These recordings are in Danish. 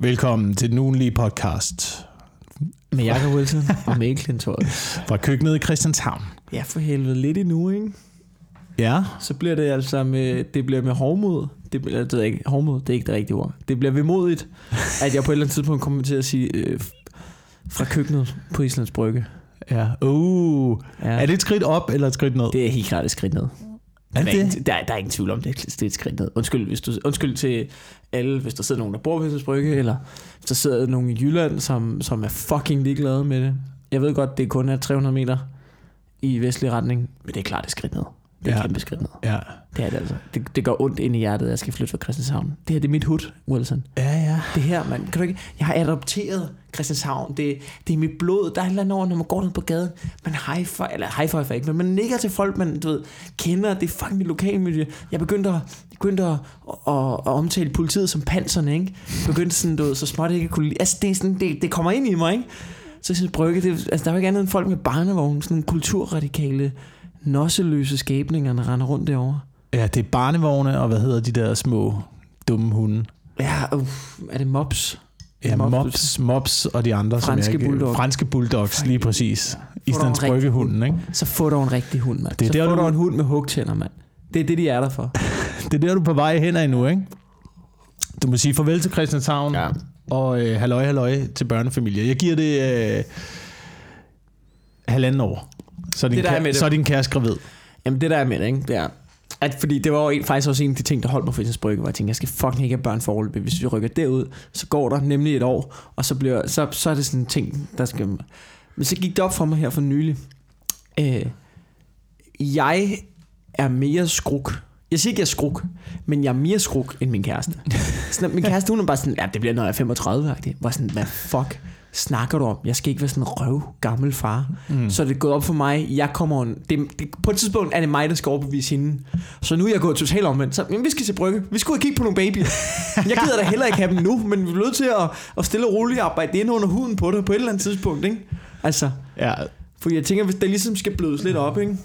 Velkommen til den ugenlige podcast Med Jakob Wilson og Mikkel Klintorius. fra køkkenet i Christianshavn. Ja, for helvede. Lidt endnu, ikke? Ja, Så bliver det altså med, det bliver med hårdmod. Det, bliver, det ikke, hårdmod, det er ikke det rigtige ord. Det bliver vemodigt, at jeg på et eller andet tidspunkt kommer til at sige øh, fra køkkenet på Islands Brygge. ja. Uh, Ja, er det et skridt op eller et skridt ned? det er helt klart et skridt ned. Er Der er, det ingen, det? der, er- der er ingen tvivl om, det det er et skridt ned. Undskyld, hvis du, undskyld til alle, hvis der sidder nogen, der bor Islands Brygge, eller hvis der sidder nogen i Jylland, som, som er fucking ligeglade med det. Jeg ved godt, det kun er 300 meter i vestlig retning, men det er klart et skridt ned. Det er Ja. et kæmpe skridt ned. Ja. Det er det altså. Det, det gør ondt ind i hjertet, at jeg skal flytte fra Christianshavn. Det her, det er mit hud, Wilson. Ja, ja. Det her, man. Kan du ikke? Jeg har adopteret Christianshavn. Det, det er mit blod. Der er et eller andet over, når man går ned på gaden. Man high five, eller high five ikke, men man nikker til folk, man du ved, kender. Det er fucking mit lokalmiljø. Jeg begyndte at, begyndte at, at, at, omtale politiet som panserne, ikke? Begyndte sådan, du ved, så småt ikke kunne lide. Altså, det, er sådan, det, det kommer ind i mig, ikke? Så jeg synes, Brygge, det, altså, der er jo ikke andet end folk med barnevogn, sådan nogle kulturradikale, nosseløse skæbninger, der render rundt derovre. Ja, det er barnevogne, og hvad hedder de der små dumme hunde? Ja, uff, er det mops? Ja, Mops. mops, mops og de andre. som Franske jeg ikke- bulldog. Franske bulldogs, lige præcis. Islands rigtig Bryggehunden, ikke? Så få dog en rigtig hund, mand. Det er så der, få du- en hund med hugtænder, mand. Det er det, de er der for. Det er der, du er på vej hen af nu, ikke? Du må sige farvel til Christianshavn, Ja. og øh, halløj, halløj til børnefamilie. Jeg giver det øh, halvanden år. Så er din, Det der er kæ- med det. så er din kæreste gravid. Jamen, det der er med det, ikke? Det er, at fordi det var jo en, faktisk også en af de ting, der holdt mig for Islands Brygge, hvor jeg tænkte, jeg skal fucking ikke have børn foreløbig. Hvis vi rykker derud, så går der nemlig et år, og så, bliver, så, så er det sådan en ting, der skal... Men så gik det op for mig her for nylig. Øh, jeg er mere skruk. Jeg siger ikke, jeg er skruk, men jeg er mere skruk end min kæreste. Sådan, at min kæreste, hun er bare sådan, ja, det bliver, når jeg er 35 -agtig. Var sådan, hvad fuck snakker du om? Jeg skal ikke være sådan en røv gammel far. Mm. Så er det gået op for mig, jeg kommer... en- Det, det, på et tidspunkt er det mig, der skal overbevise hende. Så nu er jeg gået totalt omvendt. Så, jamen, vi skal til brygge. Vi og kigge på nogle babyer. Jeg gider da heller ikke have dem nu, men vi er nødt til at, at stille og roligt arbejde det ind under huden på det på et eller andet tidspunkt, ikke? Altså, Ja, for jeg tænker, hvis det ligesom skal blødes lidt op, ikke?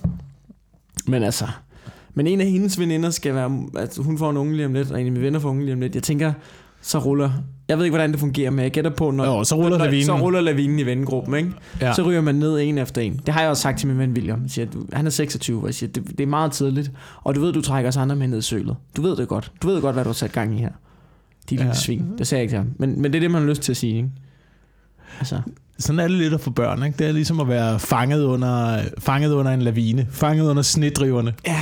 Men altså... Men en af hendes veninder skal være... Altså, hun får en unge lige om lidt, og en af mine venner får unge lige om lidt. Jeg tænker, så ruller... Jeg ved ikke, hvordan det fungerer, men jeg gætter på, når... Jo, så ruller når, lavinen. Så ruller lavinen i vennegruppen, ikke? ja. Så ryger man ned en efter en. Det har jeg også sagt til min ven William. Jeg siger, du, han er 26, og jeg siger, det, det er meget tidligt. Og du ved, du trækker os andre med ned i sølet. Du ved det godt. Du ved godt, hvad du har sat gang i her. De lille Ja. svin. Det sagde jeg ikke til ham. Men, men det er det, man har lyst til at sige, ikke? Altså, Sådan er det lidt at få børn, ikke? Det er ligesom at være fanget under, fanget under en lavine. Fanget under snedriverne. ja.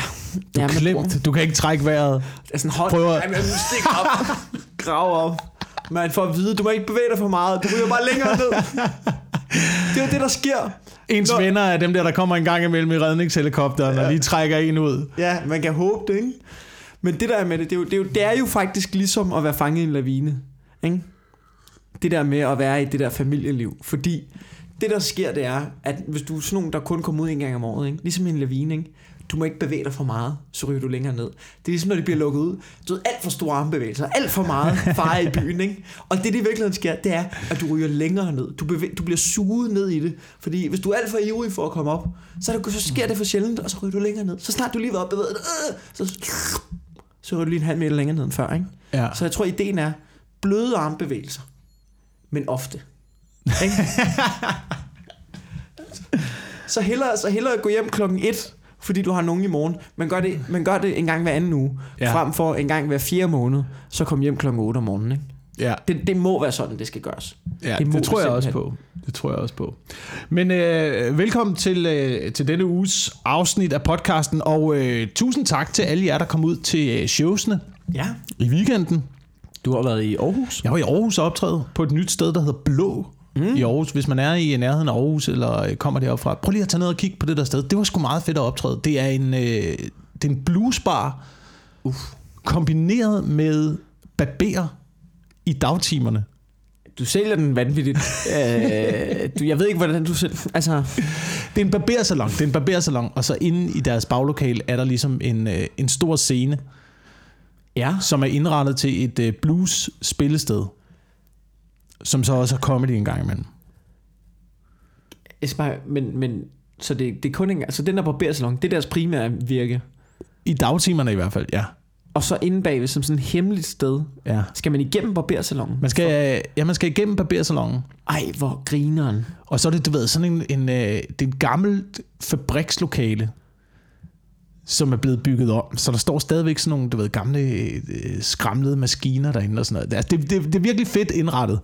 Du er ja, klemt. Du kan ikke trække vejret. Det er sådan, hold, Prøver- Ej, men jeg vil stikke op. Grav op. Man får at vide, du må ikke bevæge dig for meget. Du ryger bare længere ned. Det er jo det, der sker. Ens Nå. venner er dem der, der kommer en gang imellem i redningshelikopteren, ja. og lige trækker en ud. Ja, man kan håbe det, ikke? Men det der er med det, det er, jo, det, er jo, det er jo faktisk ligesom at være fanget i en lavine. Ikke? Det der med at være i det der familieliv. Fordi det der sker, det er, at hvis du er sådan nogen, der kun kommer ud en gang om året, ikke? ligesom en lavine, ikke? Du må ikke bevæge dig for meget, så ryger du længere ned. Det er ligesom, når det bliver lukket ud. Du ved, alt for store armbevægelser, alt for meget fare i byen. Ikke? Og det, det i virkeligheden sker, det er, at du ryger længere ned. Du, bevæ- du bliver suget ned i det. Fordi hvis du er alt for ivrig for at komme op, så, det, så sker det for sjældent, og så ryger du længere ned. Så snart du lige været bevæget, øh, så, så ryger du lige en halv meter længere ned end før. Ikke? Ja. Så jeg tror, ideen er bløde armbevægelser, men ofte. Ikke? så hellere, så hellere gå hjem klokken 1, fordi du har nogen i morgen. Man gør det, man gør det en gang hver anden uge, Ja. frem for en gang hver fjerde måned, så kom hjem klokken 8 om morgenen. Ikke? Ja, Det, det må være sådan, det skal gøres. ja Det det, må det tror det jeg også på. Det tror jeg også på. Men øh, velkommen til, øh, til denne uges afsnit af podcasten, og øh, tusind tak til alle jer, der kom ud til øh, showsene Ja. i weekenden. Du har været i Aarhus. Jeg var i Aarhus og optræde på et nyt sted, der hedder Blå mm. i Aarhus. Hvis man er i nærheden af Aarhus, eller øh, kommer deroppe fra, prøv lige at tage ned og kigge på det der sted. Det var sgu meget fedt at optræde. Det er en, øh, det er en bluesbar, Uff. kombineret med barber i dagtimerne. Du sælger den vanvittigt. øh, du, jeg ved ikke, hvordan du selv... Altså, Det er en barbersalon, det er en barbersalon, og så inde i deres baglokale er der ligesom en, øh, en stor scene, ja. som er indrettet til et øh, blues spillested, som så også har comedy en gang imellem. Bare, men, men så det, det er kun en, altså den der barbersalon, det er deres primære virke. I dagtimerne i hvert fald, ja. Og så inde bagved, som sådan et hemmeligt sted, Ja. skal man igennem barbersalongen. Man skal, ja, man skal igennem barbersalongen. Ej, hvor grineren. Og så er det, du ved, sådan en, en, øh, det er et gammelt fabrikslokale, som er blevet bygget om. Så der står stadigvæk sådan nogle, du ved, gamle øh, skramlede maskiner derinde og sådan noget. Altså, det, det, det er virkelig fedt indrettet.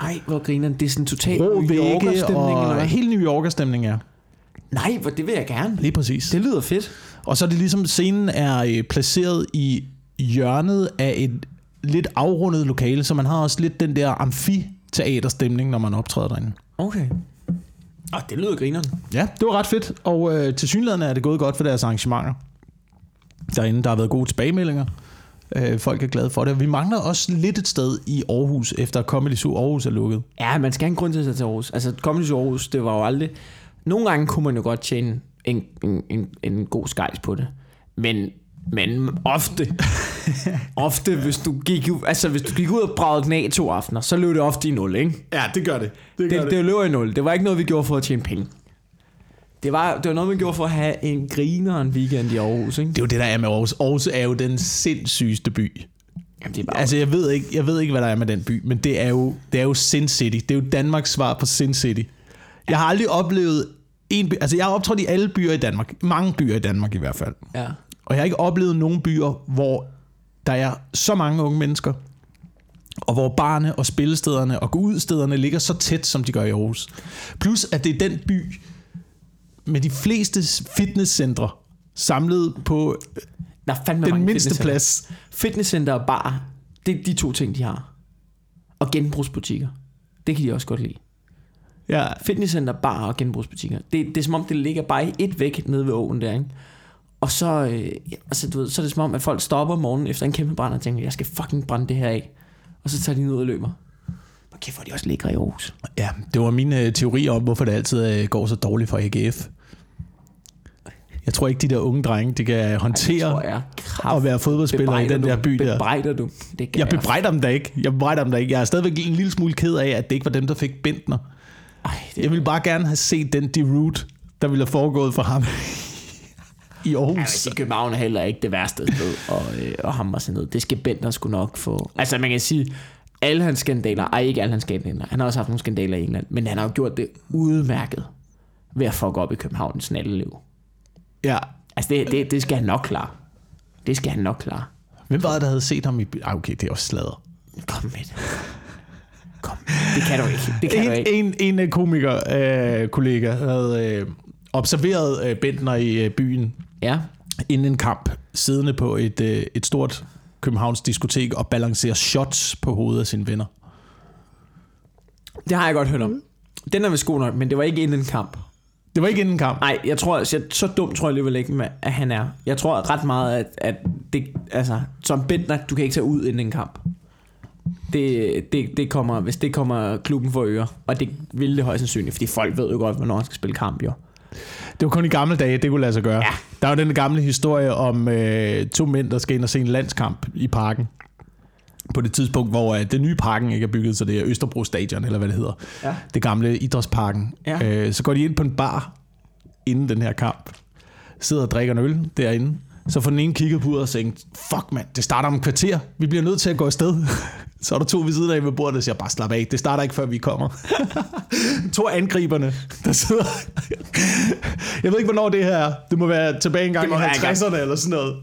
Ej, hvor grineren. Det er sådan total Rå New Yorker-stemning, og helt New Yorker-stemning, ja. Nej, hvor det vil jeg gerne. Lige præcis. Det lyder fedt. Og så er det ligesom, scenen er øh, placeret i hjørnet af et lidt afrundet lokale, så man har også lidt den der amfiteaterstemning, når man optræder derinde. Okay. Og det lyder grineren. Ja, det var ret fedt, og øh, til synligheden er det gået godt for deres arrangementer. Derinde, der har været gode tilbagemeldinger. Øh, folk er glade for det. Vi mangler også lidt et sted i Aarhus, efter Comedy Zoo Aarhus er lukket. Ja, man skal have en grund til at tage til Aarhus. Altså, Comedy Zoo Aarhus, det var jo aldrig... Nogle gange kunne man jo godt tjene en, en, en, en god skejs på det. Men, men ofte, ofte hvis du gik, ud- altså, hvis du gik ud og bragede den af to aftener, så løb det ofte i nul, ikke? Ja, det gør det. Det, Det, det løb i nul. Det var ikke noget, vi gjorde for at tjene penge. Det var, det var noget, man gjorde for at have en griner en weekend i Aarhus, ikke? det er jo det, der er med Aarhus. Aarhus er jo den sindssygeste by. Jamen, det er bare... Altså, jeg ved, ikke, jeg ved ikke, hvad der er med den by, men det er jo, det er jo Sin City. Det er jo Danmarks svar på Sin City. Jeg har aldrig oplevet en by, altså jeg har optrådt i alle byer i Danmark, mange byer i Danmark i hvert fald. ja. Og jeg har ikke oplevet nogen byer, hvor der er så mange unge mennesker, og hvor barne og spillestederne og gå ud ligger så tæt, som de gør i Aarhus. Plus, at det er den by med de fleste fitnesscentre samlet på Der er fandme den mindste plads. Fitnesscenter og bar, det er de to ting, de har. Og genbrugsbutikker. Det kan de også godt lide. Ja, Fitnesscenter, bar og genbrugsbutikker. Det, det er som om, det ligger bare i et væk nede ved åen der, ikke? Og så, øh, altså, du ved, så er det som om, at folk stopper om morgenen efter en kæmpe brand og tænker, jeg skal fucking brænde det her af. Og så tager de ned og løber. Og kæft, hvor de også lækre i Aarhus. ja, det var min øh, teori om, hvorfor det altid øh, går så dårligt for AGF. Jeg tror ikke, de der unge drenge, de kan håndtere jeg. at være fodboldspillere i den du, der by der. Bebrejder du? Det kan Jeg bebrejder dem da ikke. Jeg bebrejder dem da ikke. Jeg er stadigvæk en lille smule ked af, at det ikke var dem, der fik Bentner. Ej, det, Jeg ville bare gerne have set den deroute, der ville have foregået for ham i Aarhus. sige, København er heller ikke det værste sted og, øh, og hamre sig ned. Det skal Bentner skulle nok få. Altså man kan sige, alle hans skandaler, ej ikke alle hans skandaler, han har også haft nogle skandaler i England, men han har jo gjort det udmærket ved at fuck op i Københavns natteliv. Ja. Altså det, det, det skal han nok klare. Det skal han nok klare. Hvem var det, der havde set ham i... Ah, okay, det er også sladder. Kom med det. Kom. Det kan du ikke. Det kan du En, ikke. en, en øh, komiker, øh, kollega, havde øh, observeret øh, Bentner i øh, byen Ja. inden en kamp, siddende på et, øh, et stort Københavns diskotek og balancerer shots på hovedet af sine venner. Det har jeg godt hørt om. Den er vist god nok, men det var ikke inden en kamp. Det var ikke inden en kamp. Nej, jeg tror, så, så dum tror jeg alligevel ikke, at han er. Jeg tror ret meget, at, at det, altså, som Bentner, du kan ikke tage ud inden en kamp. Det, det, det kommer, hvis det kommer klubben for øre, og det vil det højst sandsynligt, fordi folk ved jo godt, hvornår han skal spille kamp, jo. Det var kun i gamle dage, det kunne lade sig gøre. Ja. Der er jo den gamle historie om øh, to mænd, der skal ind og se en landskamp i parken. På det tidspunkt, hvor øh, det nye parken ikke er bygget, så det er Østerbro Stadion, eller hvad det hedder. Ja. Det gamle idrætsparken. Ja. Øh, så går de ind på en bar inden den her kamp. Sidder og drikker en øl derinde. Så får den ene kigget på uret og tænkt, fuck mand, det starter om et kvarter. Vi bliver nødt til at gå afsted. Så er der to ved siden af ved bordet, der siger, bare slap af, det starter ikke, før vi kommer. to angriberne, der sidder... Jeg ved ikke, hvornår det her er. Det må være tilbage en gang Det i må være engang. 50'erne eller sådan noget.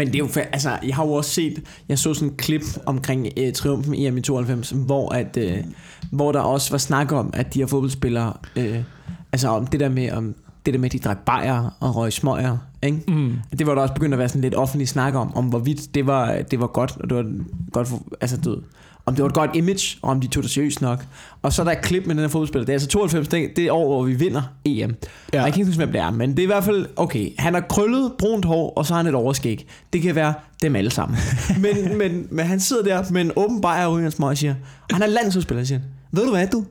Men det er jo, altså, jeg har jo også set, jeg så sådan en klip omkring øh, triumfen i EM i 92, hvor, at, øh, hvor der også var snak om, at de her fodboldspillere, øh, altså om det der med, om det der med, at de drak bajer og røg smøger, ikke? Mm. Det var der også begyndt at være sådan lidt offentlig snak om, om hvorvidt det var, det var godt, og det var godt for, altså du om det var et godt image, og om de tog det seriøst nok. Og så er der et klip med den her fodboldspiller. Det er altså 92, det, det er år, hvor vi vinder EM. Ja. Og jeg kan ikke huske, hvem det er, men det er i hvert fald, okay, han har krøllet brunt hår, og så har han et overskæg. Det kan være dem alle sammen. men, men, men han sidder der med en åben bajer og smøg og siger, og han er landsholdsspiller, siger ved du hvad du,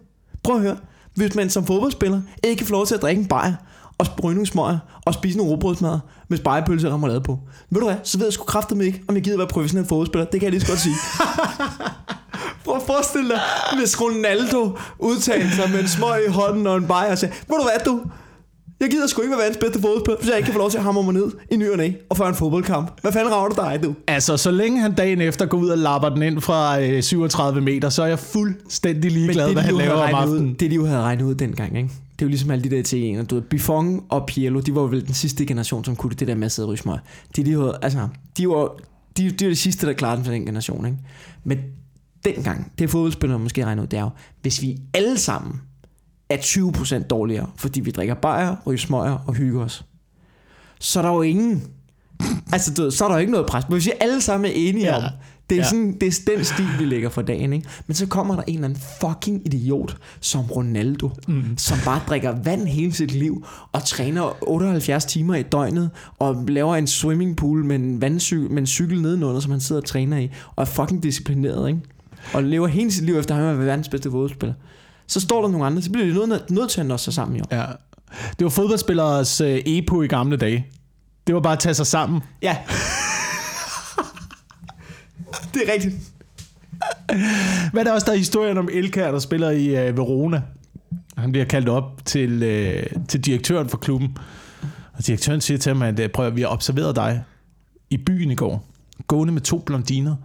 prøv at høre, hvis man som fodboldspiller ikke kan få lov til at drikke en bajer, og ryge nogle smøger, og spise nogle råbrødsmad med spejepølse og remoulade på. Ved du hvad, så ved jeg sgu kraftedeme ikke, om jeg gider være professionel fodboldspiller. Det kan jeg lige så godt sige. Forestille dig, hvis Ronaldo udtalte sig med en smøg i hånden og en bajer og sagde, ved du hvad du, Jeg gider sgu ikke være verdens bedste fodboldspiller, hvis jeg ikke kan få lov til at hamre mig ned i ny og næ og føre en fodboldkamp. Hvad fanden rager det dig, du? Altså, så længe han dagen efter går ud og lapper den ind fra øh, 37 meter, så er jeg fuldstændig ligeglad, hvad de han laver om aftenen. Ud, det de jo havde regnet ud dengang, ikke? Det er jo ligesom alle de der Italienere, du ved, Buffon og Pielo, de var jo vel den sidste generation, som kunne det der med at sidde og ryge smøg. De, de, altså, de var, de, de var de sidste, der klarede den for den generation, ikke? Men dengang, det fodboldspillere måske regnet ud, det er jo, hvis vi alle sammen er 20% dårligere, fordi vi drikker bajer, ryger smøger og hygger os, så er der jo ingen, altså du ved, så er der jo ikke noget pres. Men hvis vi alle sammen er enige Ja. om, det er, ja. sådan, det er den stil, vi lægger for dagen, ikke? Men så kommer der en eller anden fucking idiot, som Ronaldo, mm. som bare drikker vand hele sit liv, og træner 78 timer i døgnet, og laver en swimmingpool med en, vandcykel, med en cykel nedenunder, som han sidder og træner i, og er fucking disciplineret, ikke? Og lever hele sit liv efter, at han er verdens bedste fodboldspiller. Så står der nogle andre, så bliver de nødt, nødt til at nå sig sammen, jo. Ja. Det var fodboldspilleres øh, epo i gamle dage. Det var bare at tage sig sammen. Ja. det er rigtigt. Hvad er det også, der er historien om Elkær, der spiller i øh, Verona? Han bliver kaldt op til, øh, til direktøren for klubben. Og direktøren siger til ham, at øh, prøv at vi har observeret dig i byen i går. Gående med to blondiner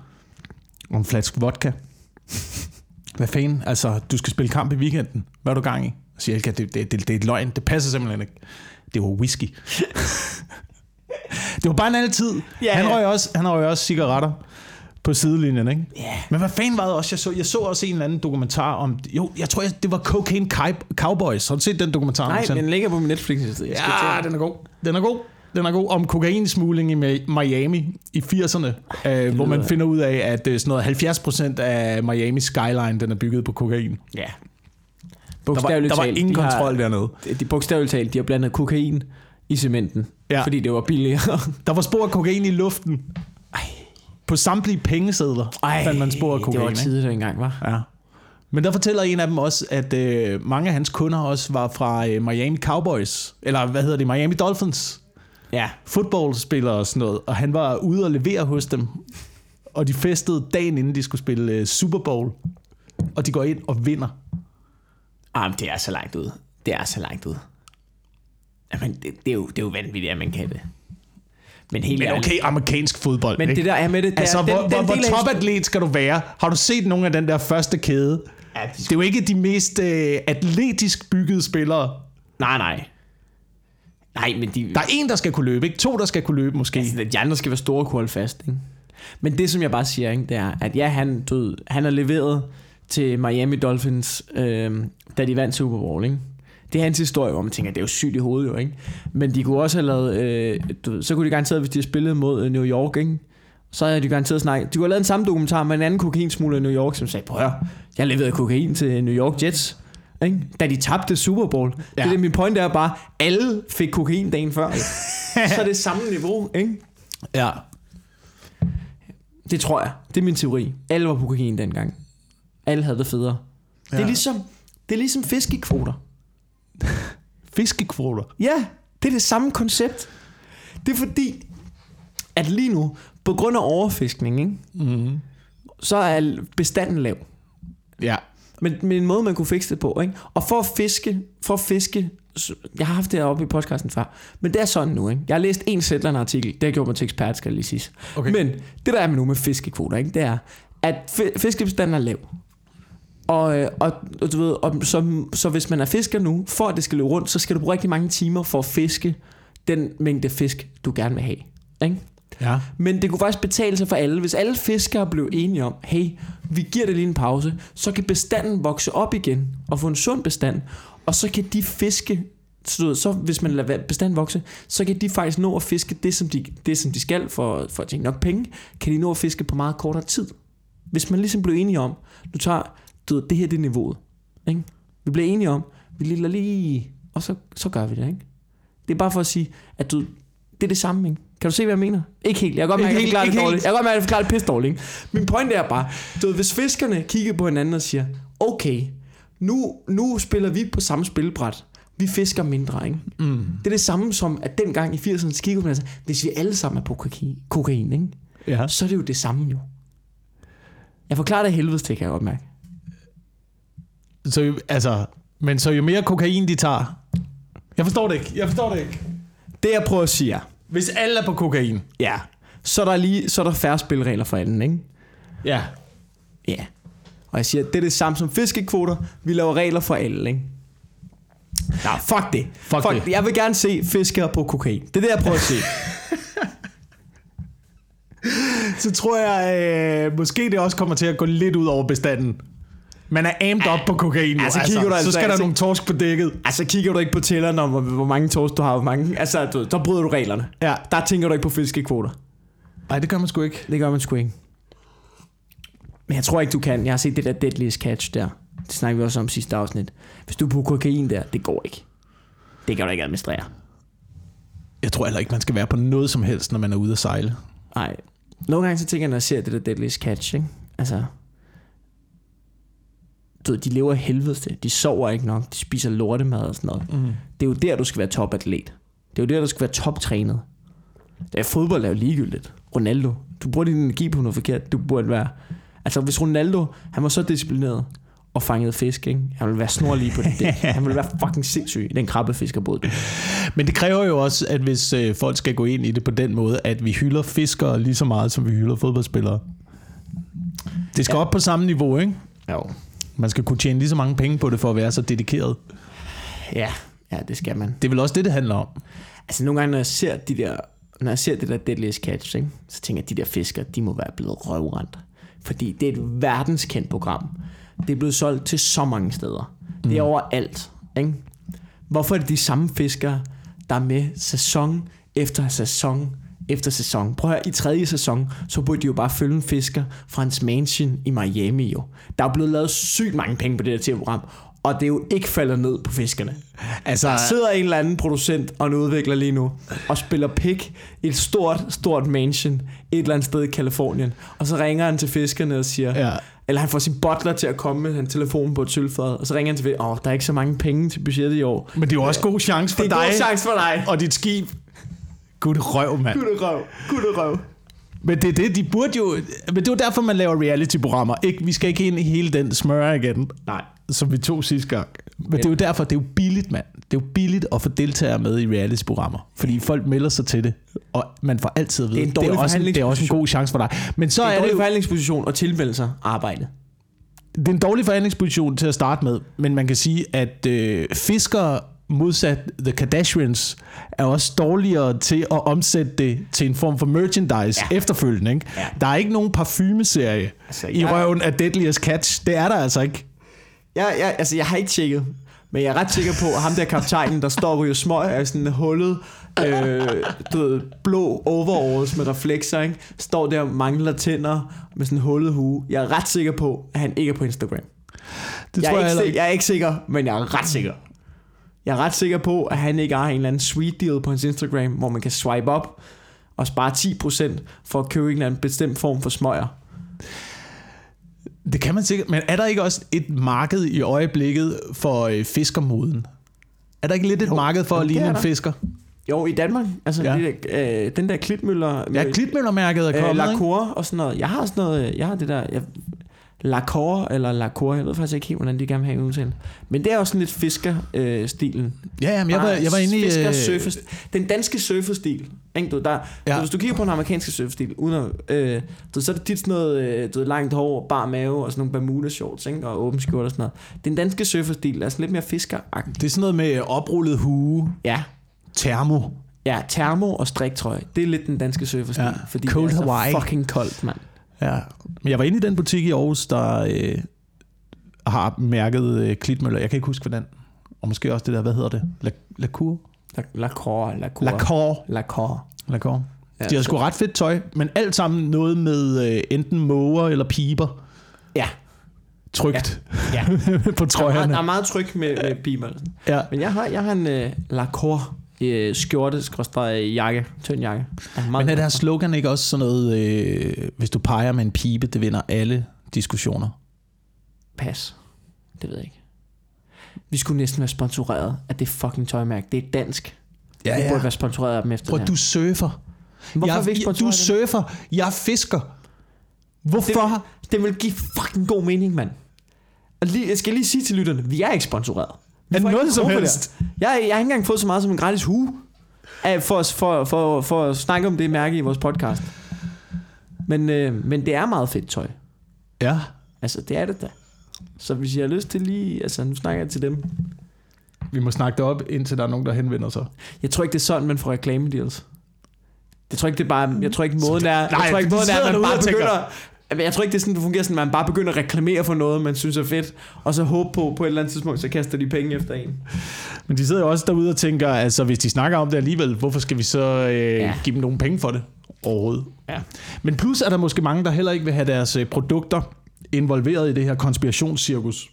og en flaske vodka. Hvad fanden? Altså, du skal spille kamp i weekenden. Hvad er du gang i? Så siger Elkær, det, det, det, det er et løgn. Det passer simpelthen ikke. Det var whisky. det var bare en anden tid. Ja, han røg også, han røg også cigaretter på sidelinjen, ikke? Ja. Men hvad fanden var det også, jeg så? Jeg så også en eller anden dokumentar om... Jo, jeg tror, jeg- det var Cocaine Cow- Cowboys. Har du set den dokumentar? Nej, den ligger på min Netflix. Jeg Ja, den er god. Den er god. Den er god om kokainsmugling i Mi- Miami i 80'erne, øh, hvor man finder ud af, at øh, sådan noget 70% af Miami skyline, den er bygget på kokain. Ja. Der var, Bogstaveligt der var ingen de kontrol har, dernede. De bogstaveligt talt, de har blandet kokain i cementen, Ja. fordi det var billigere. Der var spor af kokain i luften. Ej. På samtlige pengesedler fandt man spor af kokain. det var ikke? tidigt engang, var. Ja. Men der fortæller en af dem også, at øh, mange af hans kunder også var fra øh, Miami Cowboys, eller hvad hedder det, Miami Dolphins, Ja. fodboldspillere og sådan noget, og han var ude og levere hos dem, og de festede dagen inden de skulle spille øh, Super Bowl, og de går ind og vinder. Ah, men det er så langt ud. Det er så langt ud. Jamen, det, det, er, jo, det er jo vanvittigt, at man kan det. Men helt Men ærligt. okay, amerikansk fodbold, Men ikke? det der er med det, der, Altså, den, hvor, den, hvor, topatlet skal du være? Har du set nogle af den der første kæde? Ja, Det er jo ikke de mest øh, atletisk byggede spillere. Nej, nej. Nej, men de, Der er en, der skal kunne løbe, ikke? To, der skal kunne løbe måske. altså, de andre skal være store og kunne holde fast. Ikke? Men det, som jeg bare siger, ikke, det er, at ja, han, ved, han har leveret til Miami Dolphins, øh, da de vandt Super Bowl. Ikke? Det er hans historie, hvor man tænker, det er jo sygt i hovedet jo, ikke? Men de kunne også have lavet, øh, du så kunne de garanteret, hvis de havde spillet mod øh, New York, ikke? så havde de garanteret snakket. De kunne have lavet en samme dokumentar med en anden kokainsmugler i New York, som sagde, prøv at høre, jeg leverede kokain til New York Jets, ikke? da de tabte Super Bowl. Ja. Det, er det, min point er bare, alle fik kokain dagen før. Ikke? så er det samme niveau, ikke? Ja. Det tror jeg. Det er min teori. Alle var på kokain dengang. Alle havde det federe. Ja. Det, er ligesom, det er ligesom fiskekvoter. Fiskekvoter. Ja, det er det samme koncept. Det er fordi, at lige nu, på grund af overfiskning, ikke, Mm-hmm. så er bestanden lav. Ja. Men, men en måde, man kunne fikse det på, ikke? Og for at fiske, for at fiske, jeg har haft det oppe i podcasten før, men det er sådan nu, ikke? Jeg har læst en sætlerne artikel, det har gjort mig til ekspert, skal jeg lige sige. Okay. Men det der er med nu med fiskekvoter, ikke? Det er, at fi- fiskebestanden er lav. Og, øh, og, og du ved, og, så, så hvis man er fisker nu, for at det skal løbe rundt, så skal du bruge rigtig mange timer for at fiske den mængde fisk, du gerne vil have. Ikke? Ja. Men det kunne faktisk betale sig for alle. Hvis alle fiskere blev enige om, hey, vi giver det lige en pause, så kan bestanden vokse op igen og få en sund bestand, og så kan de fiske, så, så hvis man lader bestanden vokse, så kan de faktisk nå at fiske det, som de, det, som de skal for, for at tjene nok penge, kan de nå at fiske på meget kortere tid. Hvis man ligesom blev enige om, du tager, du ved, det her det er niveauet. Ikke? Vi bliver enige om, vi lille lige, og så, så gør vi det. Ikke? Det er bare for at sige, at du, det er det samme, ikke? Kan du se, hvad jeg mener? Ikke helt. Jeg kan godt mærke, at jeg forklarer det dårligt. Jeg kan godt mærke, at jeg forklarer det pisse dårligt. Min pointe er bare, du ved, hvis fiskerne kigger på hinanden og siger, okay, nu, nu spiller vi på samme spilbræt. Vi fisker mindre, ikke? Mm. Det er det samme som, at dengang i 80'erne så kiggede man sagde, hvis vi alle sammen er på kokain, kokain ikke? Ja. så er det jo det samme jo. Jeg forklarer det helvedes til, kan jeg godt mærke. Så, jo- altså, men så jo mere kokain de tager, Jeg forstår det ikke. Jeg forstår det ikke. Det jeg prøver at sige er, Hvis alle er på kokain. ja, så er der lige så er der færre spilregler for anden, ikke? Ja. Ja. Og jeg siger, det er det samme som fiskekvoter. Vi laver regler for alle, ikke? Nej, fuck det. Fuck det. Jeg vil gerne se fiskere på kokain. Det er det, jeg prøver at se. Så tror jeg, øh, måske det også kommer til at gå lidt ud over bestanden. Man er amped op på kokain nu. altså, kigger du så altså- skal der altså- nogle torsk på dækket. altså, kigger du ikke på tælleren om, hvor, hvor mange torsk du har, hvor mange... Altså, du, der bryder du reglerne. Ja. Der tænker du ikke på fiskekvoter. Nej, det gør man sgu ikke. Det gør man sgu ikke. Men jeg tror ikke, du kan. Jeg har set det der Deadliest Catch der. Det snakker vi også om sidste afsnit. Hvis du er på kokain der, det går ikke. Det kan du ikke administrere. Jeg tror heller ikke, man skal være på noget som helst, når man er ude at sejle. Nej. Nogle gange så tænker jeg, når jeg ser det der Deadliest Catch, ikke? Altså... Du ved, de lever af helvede til. De sover ikke nok. De spiser lortemad og sådan noget. Mm. Det er jo der, du skal være topatlet. Det er jo der, du skal være toptrænet. Det er fodbold er jo ligegyldigt. Ronaldo, du bruger din energi på noget forkert. Du burde være... Altså, hvis Ronaldo, han var så disciplineret og fangede fisk, ikke? Han ville være snorlig på det dæk. Han ville være fucking sindssyg i den krabbefiskerbåd. du. Men det kræver jo også, at hvis øh, folk skal gå ind i det på den måde, at vi hylder fiskere lige så meget, som vi hylder fodboldspillere. Det skal ja. op på samme niveau, ikke? Jo. Man skal kunne tjene lige så mange penge på det, for at være så dedikeret. Ja, ja, det skal man. Det er vel også det, det handler om. Altså nogle gange, når jeg ser de der, når jeg ser det der Deadliest Catch, ikke, så tænker jeg, at de der fiskere, de må være blevet røvrendt. Fordi det er et verdenskendt program. Det er blevet solgt til så mange steder. Det er overalt. Ikke? Hvorfor er det de samme fiskere, der er med sæson efter sæson efter sæson? Prøv at høre, i tredje sæson, så burde de jo bare følge en fisker fra hans mansion i Miami jo. Der er blevet lavet sygt mange penge på det der tv-program, og det er jo ikke faldet ned på fiskerne. Altså, Der sidder en eller anden producent og en udvikler lige nu og spiller pik i et stort, stort mansion et eller andet sted i Kalifornien. Og så ringer han til fiskerne og siger, Ja. eller han får sin butler til at komme med en telefon på et sølvfad, og så ringer han til åh, der er ikke så mange penge til budgettet i år. men det er jo også god chance for Det er dig god chance for dig. og dit skib. Gud røv, mand. Gutterøv, gutterøv. Men det er det, de burde jo... Men det er jo derfor, man laver reality-programmer. Ikke, vi skal ikke ind i hele den smøre igen, Nej. som vi tog sidste gang. Men det er jo derfor, det er jo billigt, mand. Det er jo billigt at få deltagere med i reality-programmer. Fordi folk melder sig til det, og man får altid at vide, Det er en det er, også en, det er også en god chance for dig. Men så Det er er, en det dårlig jo, forhandlingsposition og tilmelde sig arbejde. det er en dårlig forhandlingsposition til at starte med, men man kan sige, at øh, fiskere modsat The Kardashians er også dårligere til at omsætte det til en form for merchandise ja. Efterfølgende. Ikke? Ja. Der er ikke nogen parfumeserie Altså, i jeg- røven af Deadliest Catch. Det er der altså ikke. Jeg, jeg, altså, jeg har ikke tjekket, men jeg er ret sikker på, at ham der kaptajnen, der står og smøg af sådan en hullet, øh, du ved, blå overalls med reflekser, ikke? står der og mangler tænder med sådan en hullet hue. Jeg er ret sikker på, at han ikke er på Instagram. Det jeg, tror jeg, ikke. jeg er ikke sikker, men jeg er ret sikker. Jeg er ret sikker på, at han ikke har en eller anden sweet deal på hans Instagram, hvor man kan swipe op og spare 10% for at købe en eller anden bestemt form for smøger. Det kan man sikkert. Men er der ikke også et marked i øjeblikket for øh, fiskermoden? Er der ikke lidt et Jo, marked for at ligne en fisker? Jo, i Danmark. Altså, Ja. det der, øh, den der klitmøller... Ja, klitmøllermærket er Øh, kommet, ikke? Lacour og sådan noget. Jeg har sådan noget, øh, jeg har det der, jeg, Lacour eller Lacour, jeg ved faktisk ikke helt, hvordan de gerne vil have udtalt. Men det er jo sådan lidt fisker-stilen. Ja, jamen, jeg var, jeg var inde i... Fisker, øh, surfer, den danske surferstil. Ikke, du, der, Ja. ja. Hvis du kigger på den amerikanske surferstil, uden at, øh, du, så er det tit sådan noget øh, du, ved, langt hår, bar mave og sådan nogle bermuda shorts ikke, og åben skjorte og sådan noget. Den danske surferstil er sådan lidt mere fiskeragtig. Det er sådan noget med oprullet hue, Ja, termo. Ja, termo og striktrøje. Det er lidt den danske surferstil. Ja, fordi cold det er Hawaii. så fucking koldt, mand. Ja. Men jeg var inde i den butik i Aarhus, der øh, har mærket øh, klitmøller. Jeg kan ikke huske, hvordan. Og måske også det der, hvad hedder det? La, Lacour? La, Lacour, Lacour. Lacour. Lacour. Lacour. Ja, De har sgu ret fedt tøj, men alt sammen noget med øh, enten måger eller piber Ja, trygt ja. på Der er, meget, trøjerne. der er meget tryk med, med biber. Ja. Men jeg har, jeg har en uh, Lacour uh, skjorte, skråstreg jakke, tynd jakke. Meget Men er det her slogan ikke også sådan noget, øh, hvis du peger med en pibe, det vinder alle diskussioner? Pas. Det ved jeg ikke. Vi skulle næsten være sponsoreret af det fucking tøjmærke. Det er dansk. Ja, vi ja. burde være sponsoreret af dem efter Prøv, det du her. surfer. Hvorfor jeg, er vi ikke du surfer. Jeg fisker. Hvorfor? Det vil give fucking god mening, mand. Og lige, jeg skal lige sige til lytterne, vi er ikke sponsoreret. Vi Af noget som helst. Jeg, jeg har ikke engang fået så meget som en gratis hue af, for, for, for, for at snakke om det mærke i vores podcast. Men, øh, men det er meget fedt tøj. Ja. Altså, det er det da. Så hvis I har lyst til lige... Altså, nu snakker jeg til dem. Vi må snakke det op, indtil der er nogen, der henvender sig. Jeg tror ikke, det er sådan, man får reklame deals. Jeg tror ikke, det er bare... Jeg tror ikke, måden er... Nej, jeg tror ikke, måden er, at man bare begynder... Jeg tror ikke, det er sådan, det fungerer sådan, at man bare begynder at reklamere for noget, man synes er fedt, og så håbe på, på et eller andet tidspunkt, så kaster de penge efter en. Men de sidder jo også derude og tænker, altså hvis de snakker om det alligevel, hvorfor skal vi så øh, Ja. ja. give dem nogle penge for det overhovedet? Ja. Men plus er der måske mange, der heller ikke vil have deres øh, produkter involveret i det her konspirationscirkus.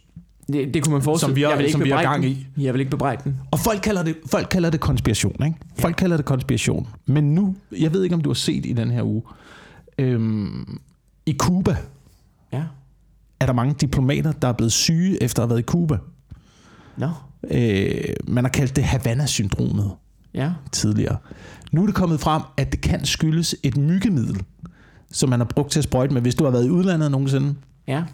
Det, det kunne man forestille Som vi har- jeg vil ikke som vi har gang den. i. Jeg vil ikke bebrejde den. Og folk kalder det, folk kalder det konspiration, ikke? Folk kalder det konspiration. Men nu, jeg ved ikke, om du har set i den her uge, øhm, i Cuba Ja. er der mange diplomater, der er blevet syge efter at have været i Cuba. Nå. Øh, man har kaldt det Havana-syndromet Ja. tidligere. Nu er det kommet frem, at det kan skyldes et myggemiddel, som man har brugt til at sprøjte med. Hvis du har været i udlandet nogensinde, Ja.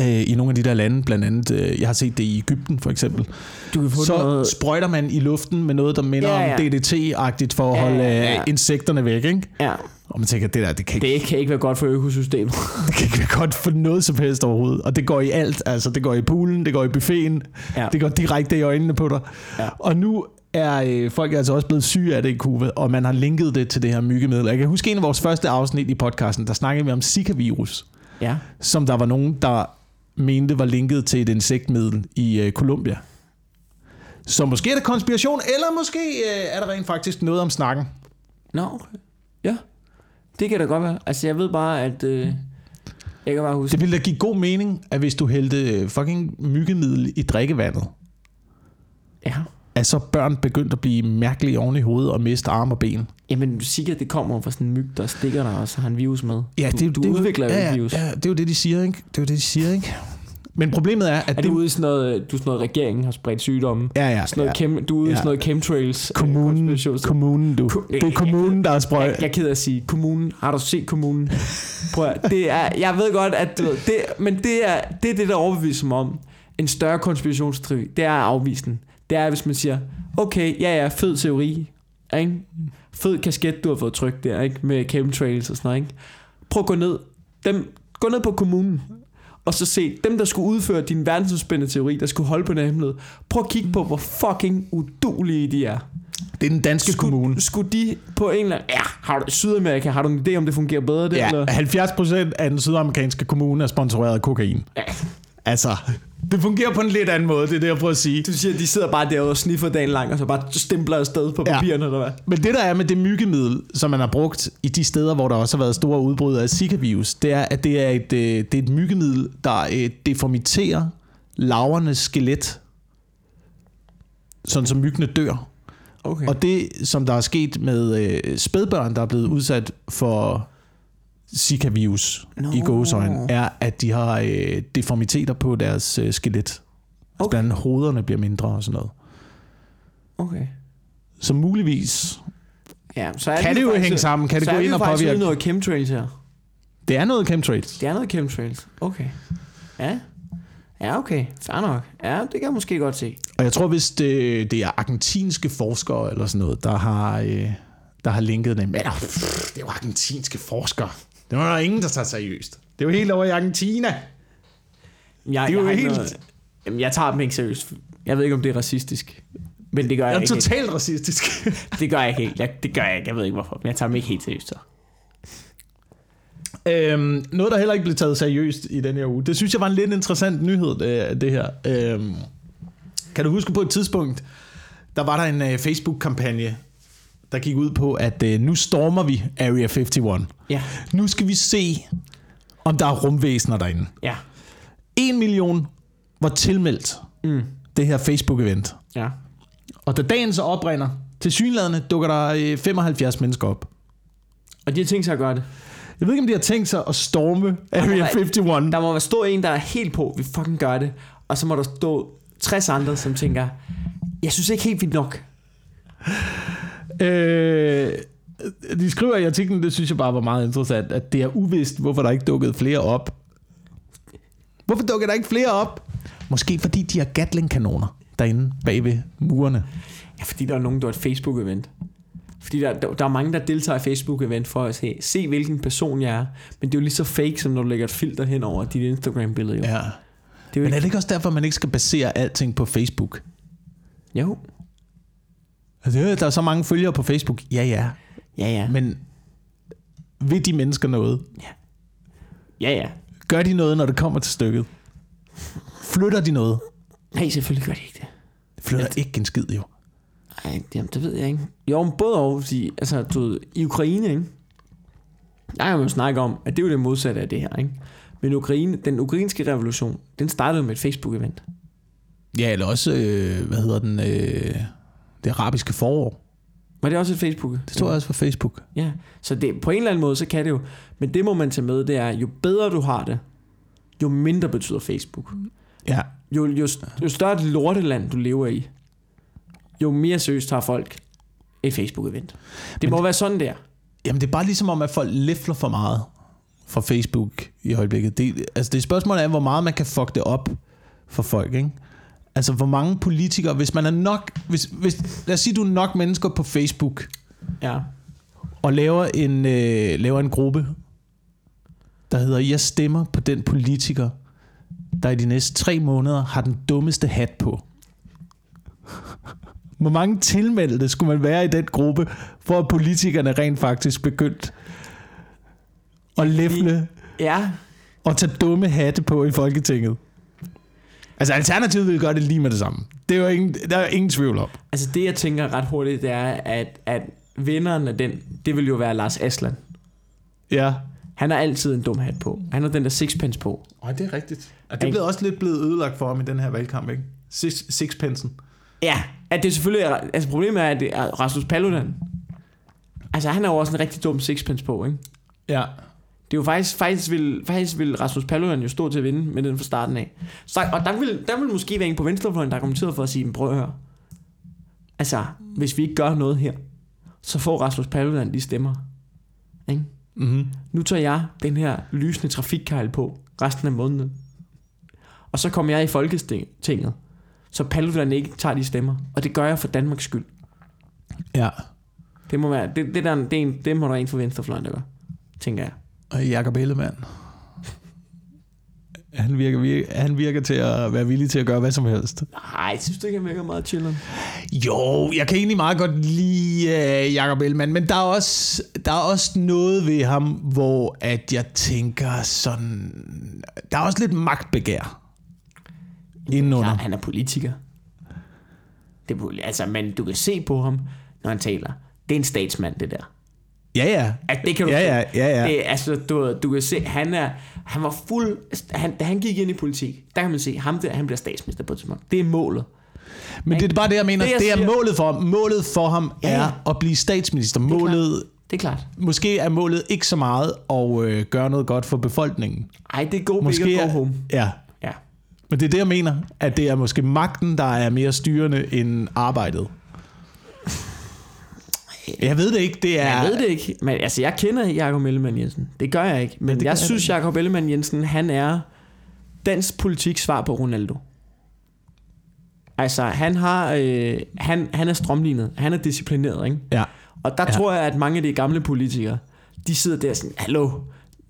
Øh, i nogle af de der lande, blandt andet, øh, jeg har set det i Ægypten for eksempel, Du kan få så noget... sprøjter man i luften med noget, der minder Ja, ja, om DDT-agtigt for at Ja, holde ja, ja, insekterne væk, ikke? Ja. Og man tænker, det der, det kan, ikke, Det kan ikke være godt for økosystemet. det kan ikke være godt for noget som helst overhovedet. Og det går i alt, altså det går i poolen, det går i buffeten, Ja. det går direkte i øjnene på dig. Ja. Og nu er øh, folk altså også blevet syge af det i Cuba, og man har linket det til det her myggemiddel. Jeg kan huske en af vores første afsnit i podcasten, der snakkede vi om Zika-virus, Ja. som der var nogen, der mente var linket til et insektmiddel i øh, Colombia. Så måske er det konspiration, eller måske øh, er der rent faktisk noget om snakken. Nå, okay. Ja. Det kan da godt være. Altså, jeg ved bare, at... Øh, jeg kan bare huske... Det ville da give god mening, at hvis du hældte øh, fucking myggemiddel i drikkevandet, Ja. At så børn begyndte at blive mærkelige oven i hovedet og miste arme og ben. Jamen, du siger, at det kommer fra sådan en myg, der stikker dig, og så har en virus med. Ja, du, det, du det, udvikler jo ja, en virus. Ja, det er jo det, de siger, ikke? Det er jo det, de siger, ikke? Men problemet er, at Er det... du ude i sådan noget, du er sådan noget, regeringen har spredt sygdomme? Ja, ja. Sådan noget ja. chem, du er ude i Ja. sådan noget chemtrails. øh, Kommunen, konspirations- kommunen, du. Ko- Det er kommunen, der er sprøj. Jeg, jeg er ked af at sige, kommunen, har du set kommunen? Prøv at, det er, jeg ved godt, at du det, men det er, det er det, der overbeviser mig om. En større konspirationsteori, det er at afvise den. Det er, hvis man siger, okay, ja, ja, fed teori, ikke? Fed kasket, du har fået trykt der, ikke? Med chemtrails og sådan noget, ikke? Prøv at gå ned. Dem, gå ned på kommunen. Og så se, dem der skulle udføre din verdensomspændende teori, der skulle holde på den hemmelighed. Prøv at kigge på, hvor fucking udulige de er. Det er den danske kommune. Skulle, skulle de på en eller anden... Ja, har du, Sydamerika, har du en idé om det fungerer bedre der? Ja, Eller? 70 procent af den sydamerikanske kommune er sponsoreret af kokain. Ja. Altså, det fungerer på en lidt anden måde, det er det, jeg prøver at sige. Du siger, at de sidder bare derude og sniffer dagen lang, og så bare stempler afsted på Ja. papirerne, eller hvad? Men det der er med det myggemiddel, som man har brugt i de steder, hvor der også har været store udbrud af Zika-virus, det er, at det er et, øh, det er et myggemiddel, der øh, deformiterer lavernes skelet, sådan som myggene dør. Okay. Og det, som der er sket med øh, spædbørn, der er blevet udsat for Zika-virus Nå. i gåsøjne, er, at de har øh, deformiteter på deres øh, skelet. Okay. Okay. Blandt andet hovederne bliver mindre og sådan noget. okay. Så muligvis Ja, så er kan det jo faktisk- hænge sammen. Kan det så gå er ind og faktisk ude i påvirke? noget chemtrails her. Det er noget chemtrails. Det er noget chemtrails. Okay. Ja. Ja, okay. Fair nok. Ja, det kan jeg måske godt se. Og jeg tror, hvis det, det er argentinske forskere eller sådan noget, der har, øh, der har linket dem. Men det er jo argentinske forskere. Det var der ingen, der tager seriøst. Det er jo helt over i Argentina. Jeg, Det er jo jeg har ikke helt- Noget, jamen, jeg tager dem ikke seriøst. Jeg ved ikke, om det er racistisk. Men det gør jeg, Jeg er ikke. helt. totalt racistisk. Det gør jeg ikke helt. Jeg, det gør jeg ikke. Jeg ved ikke, hvorfor. Men jeg tager dem ikke helt seriøst. Så. øhm, noget, der heller ikke blev taget seriøst i den her uge. Det synes jeg var en lidt interessant nyhed, det, det her. Øhm, kan du huske på et tidspunkt, der var der en øh, Facebook-kampagne, der gik ud på, at øh, nu stormer vi Area 51. Ja. Nu skal vi se, om der er rumvæsener derinde. Ja. 1 million var tilmeldt Mm. det her Facebook-event. Ja. Og da dagen så oprinder, til synlædende dukker der øh, 75 mennesker op. Og de har tænkt sig at gøre det. Jeg ved ikke, om de har tænkt sig at storme Area være- 51. Der må være stå en, der er helt på, vi fucking gør det. Og så må der stå 60 andre, som tænker, jeg synes ikke helt vildt nok. Øh, de skriver i artiklen, det synes jeg bare var meget interessant, at det er uvist, hvorfor der ikke dukkede flere op. Hvorfor dukker der ikke flere op? Måske fordi de har Gatling-kanoner. derinde bag ved murene? Ja, fordi der er nogen, der er et Facebook-event. Fordi der, der, der er mange, der deltager i Facebook-event for at se, se, hvilken person jeg er. Men det er jo lige så fake, som når du lægger et filter hen over dit Instagram-billede. Jo. Ja. Det er jo Men er det ikke også derfor, man ikke skal basere alting på Facebook? Jo. Altså, der er så mange følgere på Facebook. Ja, ja. Ja, ja. Men vil de mennesker noget? Ja, ja. Gør de noget, når det kommer til stykket? Flytter de noget? Nej, selvfølgelig gør de ikke det. Det flytter ikke en skid, jo. Ej, jamen, det ved jeg ikke. Jo, men både og, fordi, altså, du ved, i Ukraine, ikke? Der kan man jo snakke om, at det er jo det modsatte af det her, ikke? Men Ukraine, den ukrainske revolution, den startede med et Facebook-event. Ja, eller også, øh, hvad hedder den, øh, det arabiske forår. Var det også et Facebook? Det står også på Facebook. Ja, så det, på en eller anden måde, så kan det jo. Men det må man tage med, det er, jo bedre du har det, jo mindre betyder Facebook. Ja. Jo, jo, jo større et lorteland du lever i, jo mere seriøst tager folk et Facebook-event. Det Men må være sådan der. Jamen, det er bare ligesom om, at folk lifler for meget fra Facebook i øjeblikket. Det, altså, det spørgsmålet er, hvor meget man kan fuck det op for folk, ikke? Altså, hvor mange politikere, hvis man er nok... Hvis, hvis, lad os sige, du er nok mennesker på Facebook, Ja. og laver en, øh, laver en gruppe, der hedder, jeg stemmer på den politiker, der i de næste tre måneder har den dummeste hat på. Hvor mange tilmeldte skulle man være i den gruppe, for at politikerne rent faktisk begyndt at læfle Ja, og tage dumme hatte på i Folketinget? Altså Alternativet vil gøre det lige med det samme. Det er jo ingen, der er ingen tvivl om. altså det jeg tænker ret hurtigt, det er, at, at vinderen af den, det vil jo være Lars Aslan. Ja. Han har altid en dum hat på. Han har den der sixpence på. Og det er rigtigt. Og det er også lidt blevet ødelagt for ham i den her valgkamp, ikke? Six, sixpensen. Ja, at det selvfølgelig er, altså problemet er, at det er Rasmus Paludan. Altså han har jo også en rigtig dum sixpence på, ikke? Ja. Det er jo faktisk, faktisk vil, faktisk vil Rasmus Paludan jo stå til at vinde med den fra starten af. Så, og der vil, der vil måske være en på venstrefløjen, der er kommenteret for at sige, "Men prøv at høre. Altså, hvis vi ikke gør noget her, så får Rasmus Paludan de stemmer. Ikke? Mm-hmm. Nu tager jeg den her lysende trafikkejl på resten af måneden. Og så kommer jeg i Folketinget, så Paludan ikke tager de stemmer. Og det gør jeg for Danmarks skyld. Ja. Det må være, det, det, der, det, det må der en for venstrefløjen, der gør. Tænker jeg. Og Jakob Ellemann. Han virker, virker, han virker til at være villig til at gøre hvad som helst. Nej, synes du ikke, han virker meget chilleren? Jo, jeg kan egentlig meget godt lide uh, Jakob Ellemann, men der er, også, der er også noget ved ham, hvor at jeg tænker sådan... Der er også lidt magtbegær indenunder. Klar, han er politiker. Det er, altså, men du kan se på ham, når han taler. Det er en statsmand, det der. Ja, ja. Altså, det kan du Ja, se. ja, ja, ja. Det, er- altså, du, du kan se, han er, han var fuld, han, da han gik ind i politik, der kan man se, ham der, han bliver statsminister på et tidspunkt. Det er målet. Men det er bare det, jeg mener. Det, jeg det er siger- målet for ham. Målet for ham Ja, ja. er at blive statsminister. Målet, Det er klart. måske er målet ikke så meget at øh, gøre noget godt for befolkningen. Ej, det er go big Måske or go er, home. ja, Ja. men det er det, jeg mener. At det er måske magten, der er mere styrende end arbejdet. Jeg ved det ikke. Det er... Jeg ved det ikke, men altså, jeg kender Jacob Ellemann Jensen. Det gør jeg ikke. Men det jeg synes, jeg Jacob Ellemann Jensen, han er dansk politik svar på Ronaldo. Altså, han har, øh, han, han er strømlignet. Han er disciplineret, ikke? Ja. Og der Ja. tror jeg, at mange af de gamle politikere, de sidder der sådan, hallo,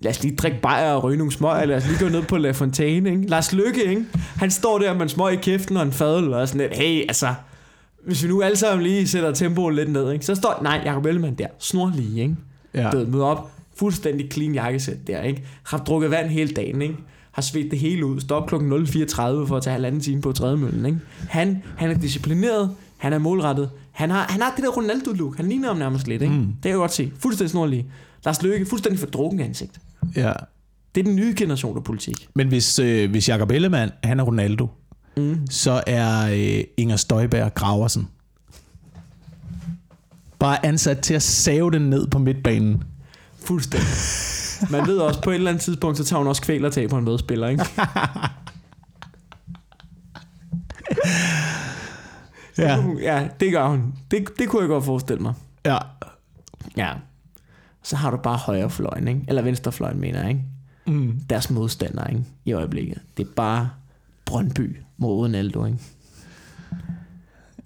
lad os lige drikke bajer og ryge nogle smøg, lad os lige gå ned på La Fontaine, ikke? Lars Lykke, ikke? Han står der med en smøg i kæften og en fadel og sådan lidt, hey, altså, hvis vi nu alle sammen lige sætter tempoet lidt ned, ikke? Så står, nej, Jacob Ellemann der, snorlige, ikke? Ja. Ved, møder op, fuldstændig clean jakkesæt der, ikke? Har drukket vand hele dagen, ikke? Har svedt det hele ud, stop klokken 04.30 for at tage halvanden time på trædemøllen, ikke? Han, han er disciplineret, han er målrettet, han har, han har det der Ronaldo-look, han ligner ham nærmest lidt, ikke? Mm. Det kan jeg godt se, fuldstændig snorlige. Lars Løkke, fuldstændig for drukken ansigt. ja. Det er den nye generation af politik. Men hvis, øh, hvis Jakob Ellemann, han er Ronaldo, Mm. så er øh, Inger Støjberg Graversen. Bare ansat til at save den ned på midtbanen. Fuldstændig. Man ved også, på et eller andet tidspunkt, så tager hun også kvælertag på en medspiller, ikke? Ja. ja, det gør hun. Det, det kunne jeg godt forestille mig. Ja. Ja. Så har du bare højrefløjen, ikke? Eller venstrefløjen, mener jeg, ikke? Mm. Deres modstander, ikke? I øjeblikket. Det er bare Brøndby mod Ronaldo, ikke?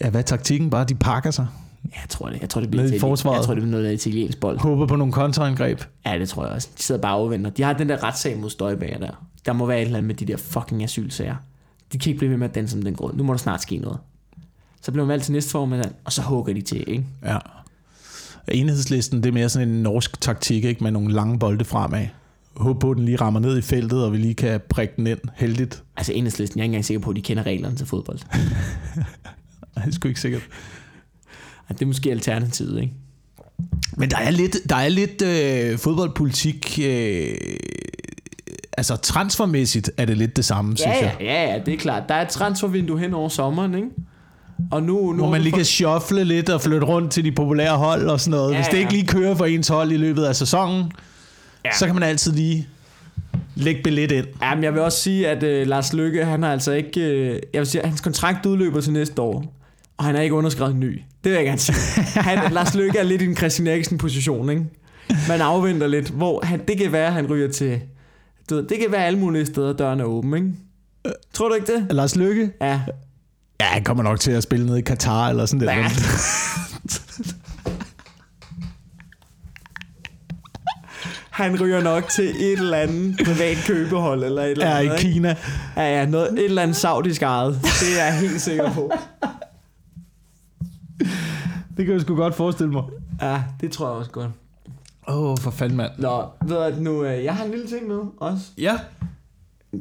Ja, hvad er taktikken? Bare de pakker sig. Ja, jeg tror det. Jeg tror, det bliver, til, forsvaret. jeg tror, det bliver noget af italiensk bold. Håber på nogle kontraangreb. Ja, det tror jeg også. De sidder bare og afventer. De har den der retssag mod Støjbager der. Der må være et eller andet med de der fucking asylsager. De kan ikke blive ved med at danse om den grund. Nu må der snart ske noget. Så bliver man valgt til næste formand, og så hugger de til, ikke? Ja. Enhedslisten, det er mere sådan en norsk taktik, ikke? Med nogle lange bolde fremad. Håb på, at den lige rammer ned i feltet, og vi lige kan prikke den ind. Heldigt. Altså enhedslisten, jeg er ikke engang sikker på, at de kender reglerne til fodbold. Det er sgu ikke sikkert. Det er måske alternativet, ikke? Men der er lidt, der er lidt øh, fodboldpolitik... Øh, altså transfermæssigt er det lidt det samme, synes Ja, jeg. ja, ja, ja, det er klart. Der er et transfervindue hen over sommeren, ikke? Og nu... nu Hvor man lige kan shuffle lidt og flytte rundt til de populære hold og sådan noget. Ja, Hvis det ja. ikke lige kører for ens hold i løbet af sæsonen, Ja. så kan man altid lige lægge billet ind. Ja, men jeg vil også sige, at øh, Lars Lykke, han har altså ikke... Øh, jeg vil sige, at hans kontrakt udløber til næste år. Og han har ikke underskrevet en ny. Det vil jeg gerne sige. Han, Lars Lykke er lidt i en Christian Eriksen position, ikke? Man afventer lidt, hvor han, det kan være, at han ryger til... Du ved, det kan være alle mulige steder, døren er åben, ikke? Tror du ikke det? Lars Lykke? Ja. Ja, han kommer nok til at spille ned i Katar eller sådan Ja. der. Han ryger nok til et eller andet privat købehold eller et eller Ja, andet. i ikke? Kina. Ja, ja, noget, et eller andet saudisk ejet. Det er jeg helt sikker på. Det kan jeg sgu godt forestille mig. Ja, det tror jeg også godt. Åh, oh, for fanden, mand. Nå, ved du, nu, øh, jeg har en lille ting med også. Ja.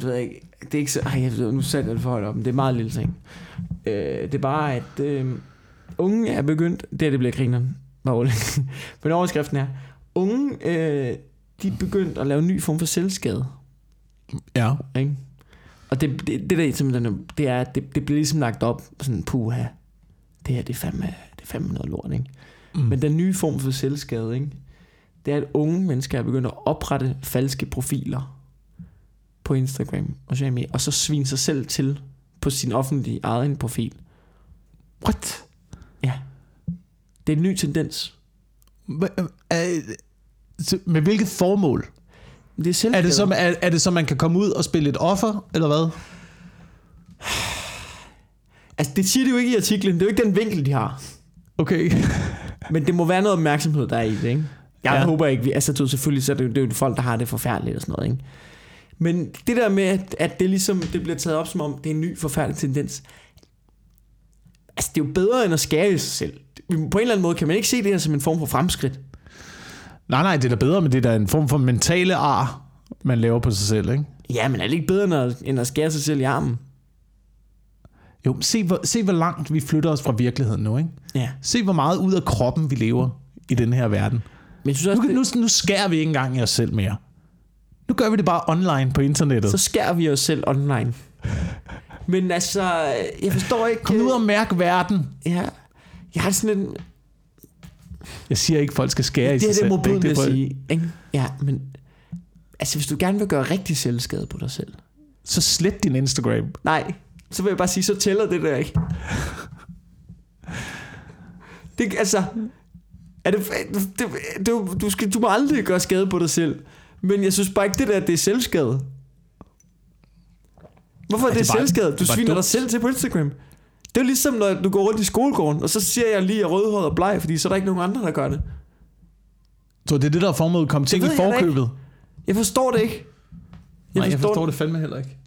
Du ved ikke, det er ikke så... Ej, jeg ved, nu satte jeg det for højt op, men det er en meget lille ting. Øh, det er bare, at øh, unge er begyndt... Det er det bliver grineren. Bare roligt. Men overskriften er, unge, øh, de er begyndt at lave en ny form for selvskade. Ja. Ikke? Og det, det, det der simpelthen, det er, det, det bliver ligesom lagt op, sådan, puha, det her, det er fandme, det er fandme noget lort, ikke? Mm. Men den nye form for selvskade, ikke? det er, at unge mennesker er begyndt at oprette falske profiler på Instagram og sociale medier, og så svine sig selv til på sin offentlige egen profil. What? Ja. Det er en ny tendens. Så Med hvilket formål? Det er selvskade. Er det, så, er, er det så, man kan komme ud og spille et offer, eller hvad? Altså, det siger de jo ikke i artiklen. Det er jo ikke den vinkel, de har. Okay. Men det må være noget opmærksomhed, der er i det, ikke? Jeg. Ja. håber ikke, vi, altså du, selvfølgelig så er det, jo- det er jo folk, der har det forfærdeligt og sådan noget, ikke? Men det der med, at, at det ligesom det bliver taget op som om, det er en ny forfærdelig tendens. Altså, det er jo bedre end at skære i sig selv. På en eller anden måde kan man ikke se det her som en form for fremskridt. Nej, nej, det er da bedre, men det er da en form for mentale ar, man laver på sig selv, ikke? Ja, men er det ikke bedre end at, end at skære sig selv i armen? Jo, se hvor, se hvor langt vi flytter os fra virkeligheden nu, ikke? Ja. Se hvor meget ud af kroppen vi lever i den her verden. Men jeg synes Nu, også, det, nu, nu skærer vi ikke engang i os selv mere. Nu gør vi det bare online på internettet. så skærer vi os selv online. Men altså, jeg forstår ikke... Kom nu ud og mærk verden. Ja, jeg har sådan en... Jeg siger ikke, at folk skal skære i det sig er det selv. modbydende at sige. Ikke? Ja, men... Altså, hvis du gerne vil gøre rigtig selvskade på dig selv. Så slet din Instagram. Nej, så vil jeg bare sige, så tæller det der ikke. Det, altså... Er det, det, du, du, skal, du må aldrig gøre skade på dig selv. Men jeg synes bare ikke, det der, det er selvskade. Hvorfor er det, det er bare- selvskade? det Du er sviner dig selv til på Instagram. Det er jo ligesom, når du går rundt i skolegården, og så siger jeg lige, at er rødhåret og bleg, fordi så er der ikke nogen andre, der gør det. Så det er det, der er formålet. Kom ting i ved jeg forkøbet. Jeg forstår det ikke. Jeg Nej, jeg forstår det fandme heller ikke.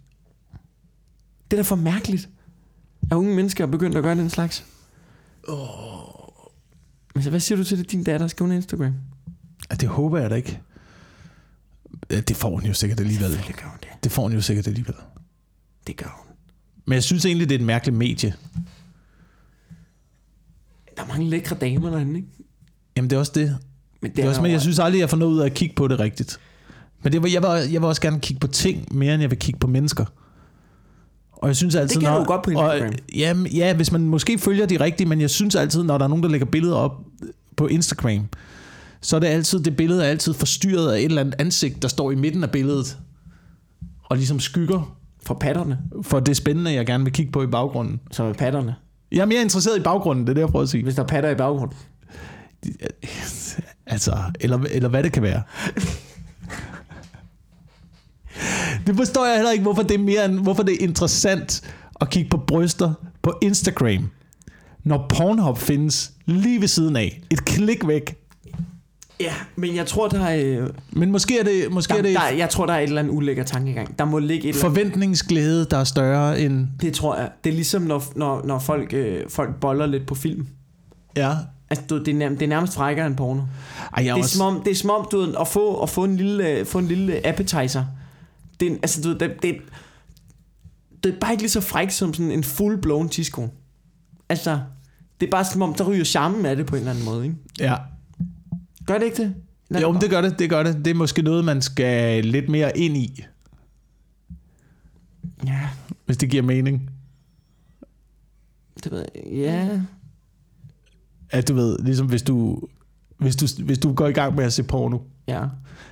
Det er da for mærkeligt, at unge mennesker er begyndt at gøre den slags. Oh. Men så hvad siger du til det, din datter skal hun Instagram? Ja, det håber jeg da ikke. Det får hun jo sikkert alligevel. Hun det. Det får hun jo sikkert alligevel. Det gør hun. Men jeg synes egentlig, det er et mærkeligt medie. Der er mange lækre damer derinde, ikke? Jamen det er også det. Men det er også, men jeg synes aldrig, jeg får noget ud af at kigge på det rigtigt. Men det var, jeg, vil, jeg vil også gerne kigge på ting, mere end jeg vil kigge på mennesker. Og jeg synes altid, Det kan når, du godt på og, Instagram. jamen, ja, hvis man måske følger de rigtige, men jeg synes altid, når der er nogen, der lægger billeder op på Instagram, så er det altid, det billede er altid forstyrret af et eller andet ansigt, der står i midten af billedet, og ligesom skygger For patterne. for det spændende, jeg gerne vil kigge på i baggrunden. Så er patterne. Jeg er mere interesseret i baggrunden, det er det, jeg prøver at sige. Hvis der er patter i baggrunden. Altså, eller, eller hvad det kan være. Det forstår jeg heller ikke, hvorfor det er mere end, hvorfor det er interessant at kigge på bryster på Instagram, når Pornhub findes lige ved siden af. Et klik væk. Ja, men jeg tror, der er... Øh, Men måske er det, måske der, er det der, jeg tror, der er et eller andet ulækker tankegang. Der må ligge et forventningsglæde, der er større end... Det tror jeg. Det er ligesom, når, når, når folk, øh, folk boller lidt på film. Ja. Altså, du, det, er nærmest, det er nærmest frækkere end porno. Ej, jeg Det er, også, som om, det er som om, du ved, at få, at få, en lille, få en lille appetizer. Det er, altså, du ved, det, det, det er bare ikke lige så frækt som sådan en full-blown tidskone. Altså, det er bare som om, der ryger charmen af det på en eller anden måde, ikke? ja. Gør det ikke det? Lad Jo, det men det gør det, det gør det. Det er måske noget, man skal lidt mere ind i, Ja, hvis det giver mening. det ved jeg. Ja. At du ved, ligesom hvis du, hvis du, hvis du går i gang med at se porno, Ja.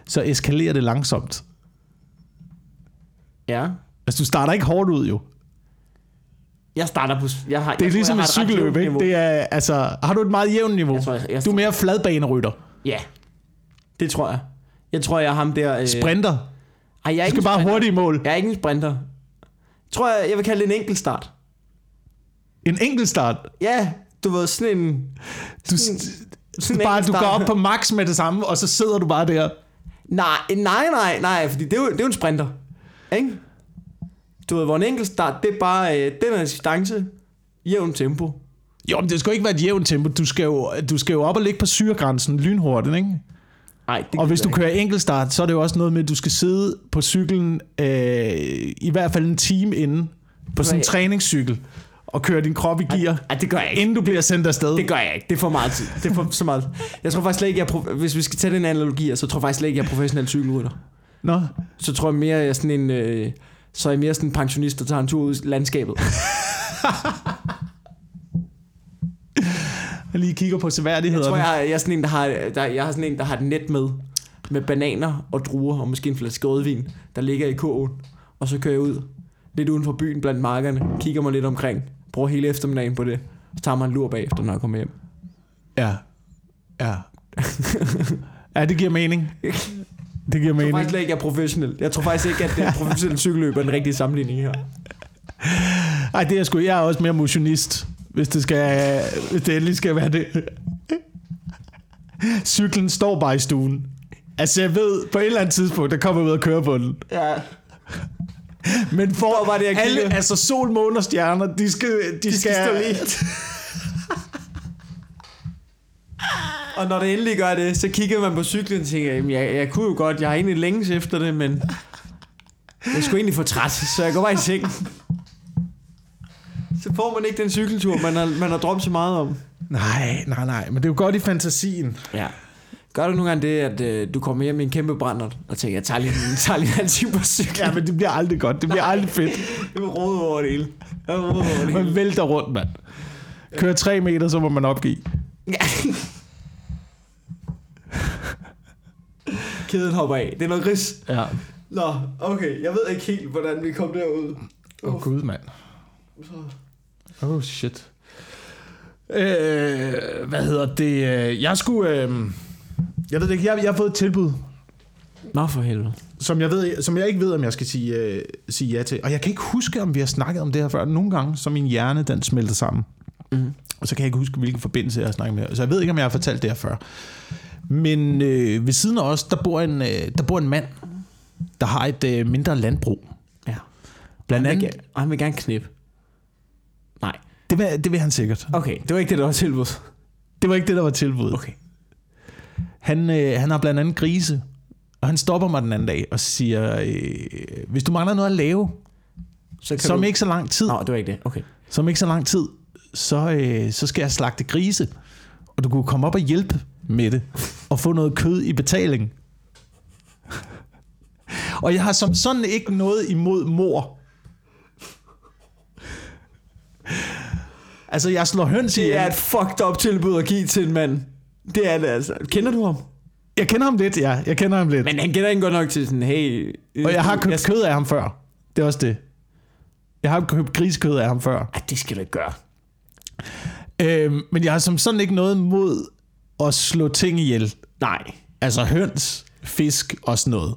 så eskalerer det langsomt. Ja. Altså, du starter ikke hårdt ud, jo. Jeg starter på... Jeg har, Det er jeg tror, ligesom jeg et cykelløb, ikke? Det er, altså, har du et meget jævnt niveau? Jeg tror, jeg, jeg, Du er mere fladbanerytter. Ja. Det tror jeg. Jeg tror, jeg er ham der... Øh, Sprinter. Ej, jeg er Du skal bare hurtigt i mål. Jeg er ikke en sprinter. Jeg tror, jeg, jeg vil kalde det en enkelt start. En enkelt start. Ja, du ved, sådan en... Du, Sådan- sådan bare, du går op på max med det samme, og så sidder du bare der. Nej, nej, nej, nej, fordi det er jo, det er jo en sprinter. Ikke? Du ved, hvor en enkelt start, det er bare øh, den her distance, jævn tempo. Jo, men det skal jo ikke være et jævnt tempo. Du skal jo, du skal jo op og ligge på syregrænsen lynhurtigt, ikke? Nej, det Og hvis du kører enkeltstart, så er det jo også noget med, at du skal sidde på cyklen øh, i hvert fald en time inden på sådan en træningscykel og køre din krop i gear. Ej, det gør jeg ikke. inden du bliver sendt afsted. Det gør jeg ikke. Det er for meget tid. Det er for så meget. Jeg tror faktisk slet ikke, jeg er hvis vi skal tage den analogi, så tror jeg faktisk slet ikke, jeg er professionel cykelrytter. Nå, Så tror jeg mere, jeg er sådan en... Øh, så er jeg mere sådan en pensionist, der tager en tur ud i landskabet. jeg lige kigger på Jeg seværdighederne. tror, jeg, jeg er sådan en, der har, der, jeg har sådan en, der har et net med. Med bananer og druer, og måske en flaske rødvin, der ligger i kogen. Og så kører jeg ud, lidt uden for byen blandt markerne, kigger mig lidt omkring, bruger hele eftermiddagen på det, så tager man en lur bagefter, når jeg kommer hjem. Ja. Ja. ja, det giver mening. Det giver Jeg tror mening. faktisk ikke, jeg er professionel. Jeg tror faktisk ikke, at det er professionel cykelløb er den rigtige sammenligning her. Ej, det er sgu, jeg er også mere motionist, hvis det, skal, hvis det endelig skal være det. Cyklen står bare i stuen. Altså, jeg ved, på et eller andet tidspunkt, der kommer jeg ud og kører på den. Ja. Men for der og alle, altså sol, måne og stjerner, de skal, de, De skal stå lige. Og når det endelig gør det, så kigger man på cyklen og tænker, jamen, jeg, jeg kunne jo godt, jeg har egentlig længes efter det, men jeg skulle egentlig få træt, så jeg går bare i seng. Så får man ikke den cykeltur, man har, man har drømt så meget om. Nej, nej, nej, men det er jo godt i fantasien. Ja. Gør du nogle gange det, at øh, du kommer hjem i en kæmpe brændert, og tænker, jeg tager lige, jeg tager lige en halv time på cykel. Ja, men det bliver aldrig godt. Det bliver aldrig fedt. Det er rodet over det hele. Det er rodet over det hele. Man vælter rundt, mand. Kører tre meter, så må man opgive. Ja. Kæden hopper af. Det er noget gris. Ja. Nå, okay. Jeg ved ikke helt, hvordan vi kom derud. Åh, oh, gud, mand. Oh, shit. Øh, hvad hedder det? Jeg skulle... Øh, jeg ved det ikke, jeg, jeg har fået et tilbud, Nå for helvede. som jeg, ved, som jeg ikke ved, om jeg skal sige, øh, sige ja til. Og jeg kan ikke huske, om vi har snakket om det her før. Nogle gange, så min hjerne, den smelter sammen. Mm. Og så kan jeg ikke huske, hvilken forbindelse jeg har snakket med. Så jeg ved ikke, om jeg har fortalt det her før. Men øh, ved siden af os, der bor en, øh, der bor en mand, der har et øh, mindre landbrug. Ja. Blandt Han vil, andet, han vil gerne knippe. Det vil, det vil han sikkert. Okay, det var ikke det, der var tilbud. Det var ikke det, der var tilbud. Okay. Han, øh, han har blandt andet grise, og han stopper mig den anden dag og siger, øh, hvis du mangler noget at lave, Så kan som du... ikke så lang tid, Nå, det var ikke det. Okay. som ikke så lang tid, så, øh, så skal jeg slagte grise, og du kunne komme op og hjælpe med det, og få noget kød i betaling. og jeg har som sådan ikke noget imod mor. Altså, jeg slår høns ihjel. Det er et fucked up tilbud at give til en mand. Det er det altså. Kender du ham? Jeg kender ham lidt, ja. Jeg kender ham lidt. Men han kender ikke godt nok til sådan, hey... Og jeg har købt jeg... kød af ham før. Det er også det. Jeg har købt griskød af ham før. Ej, det skal du ikke gøre. Øhm, men jeg har som sådan ikke noget mod at slå ting ihjel. Nej. Altså høns, fisk og sådan noget.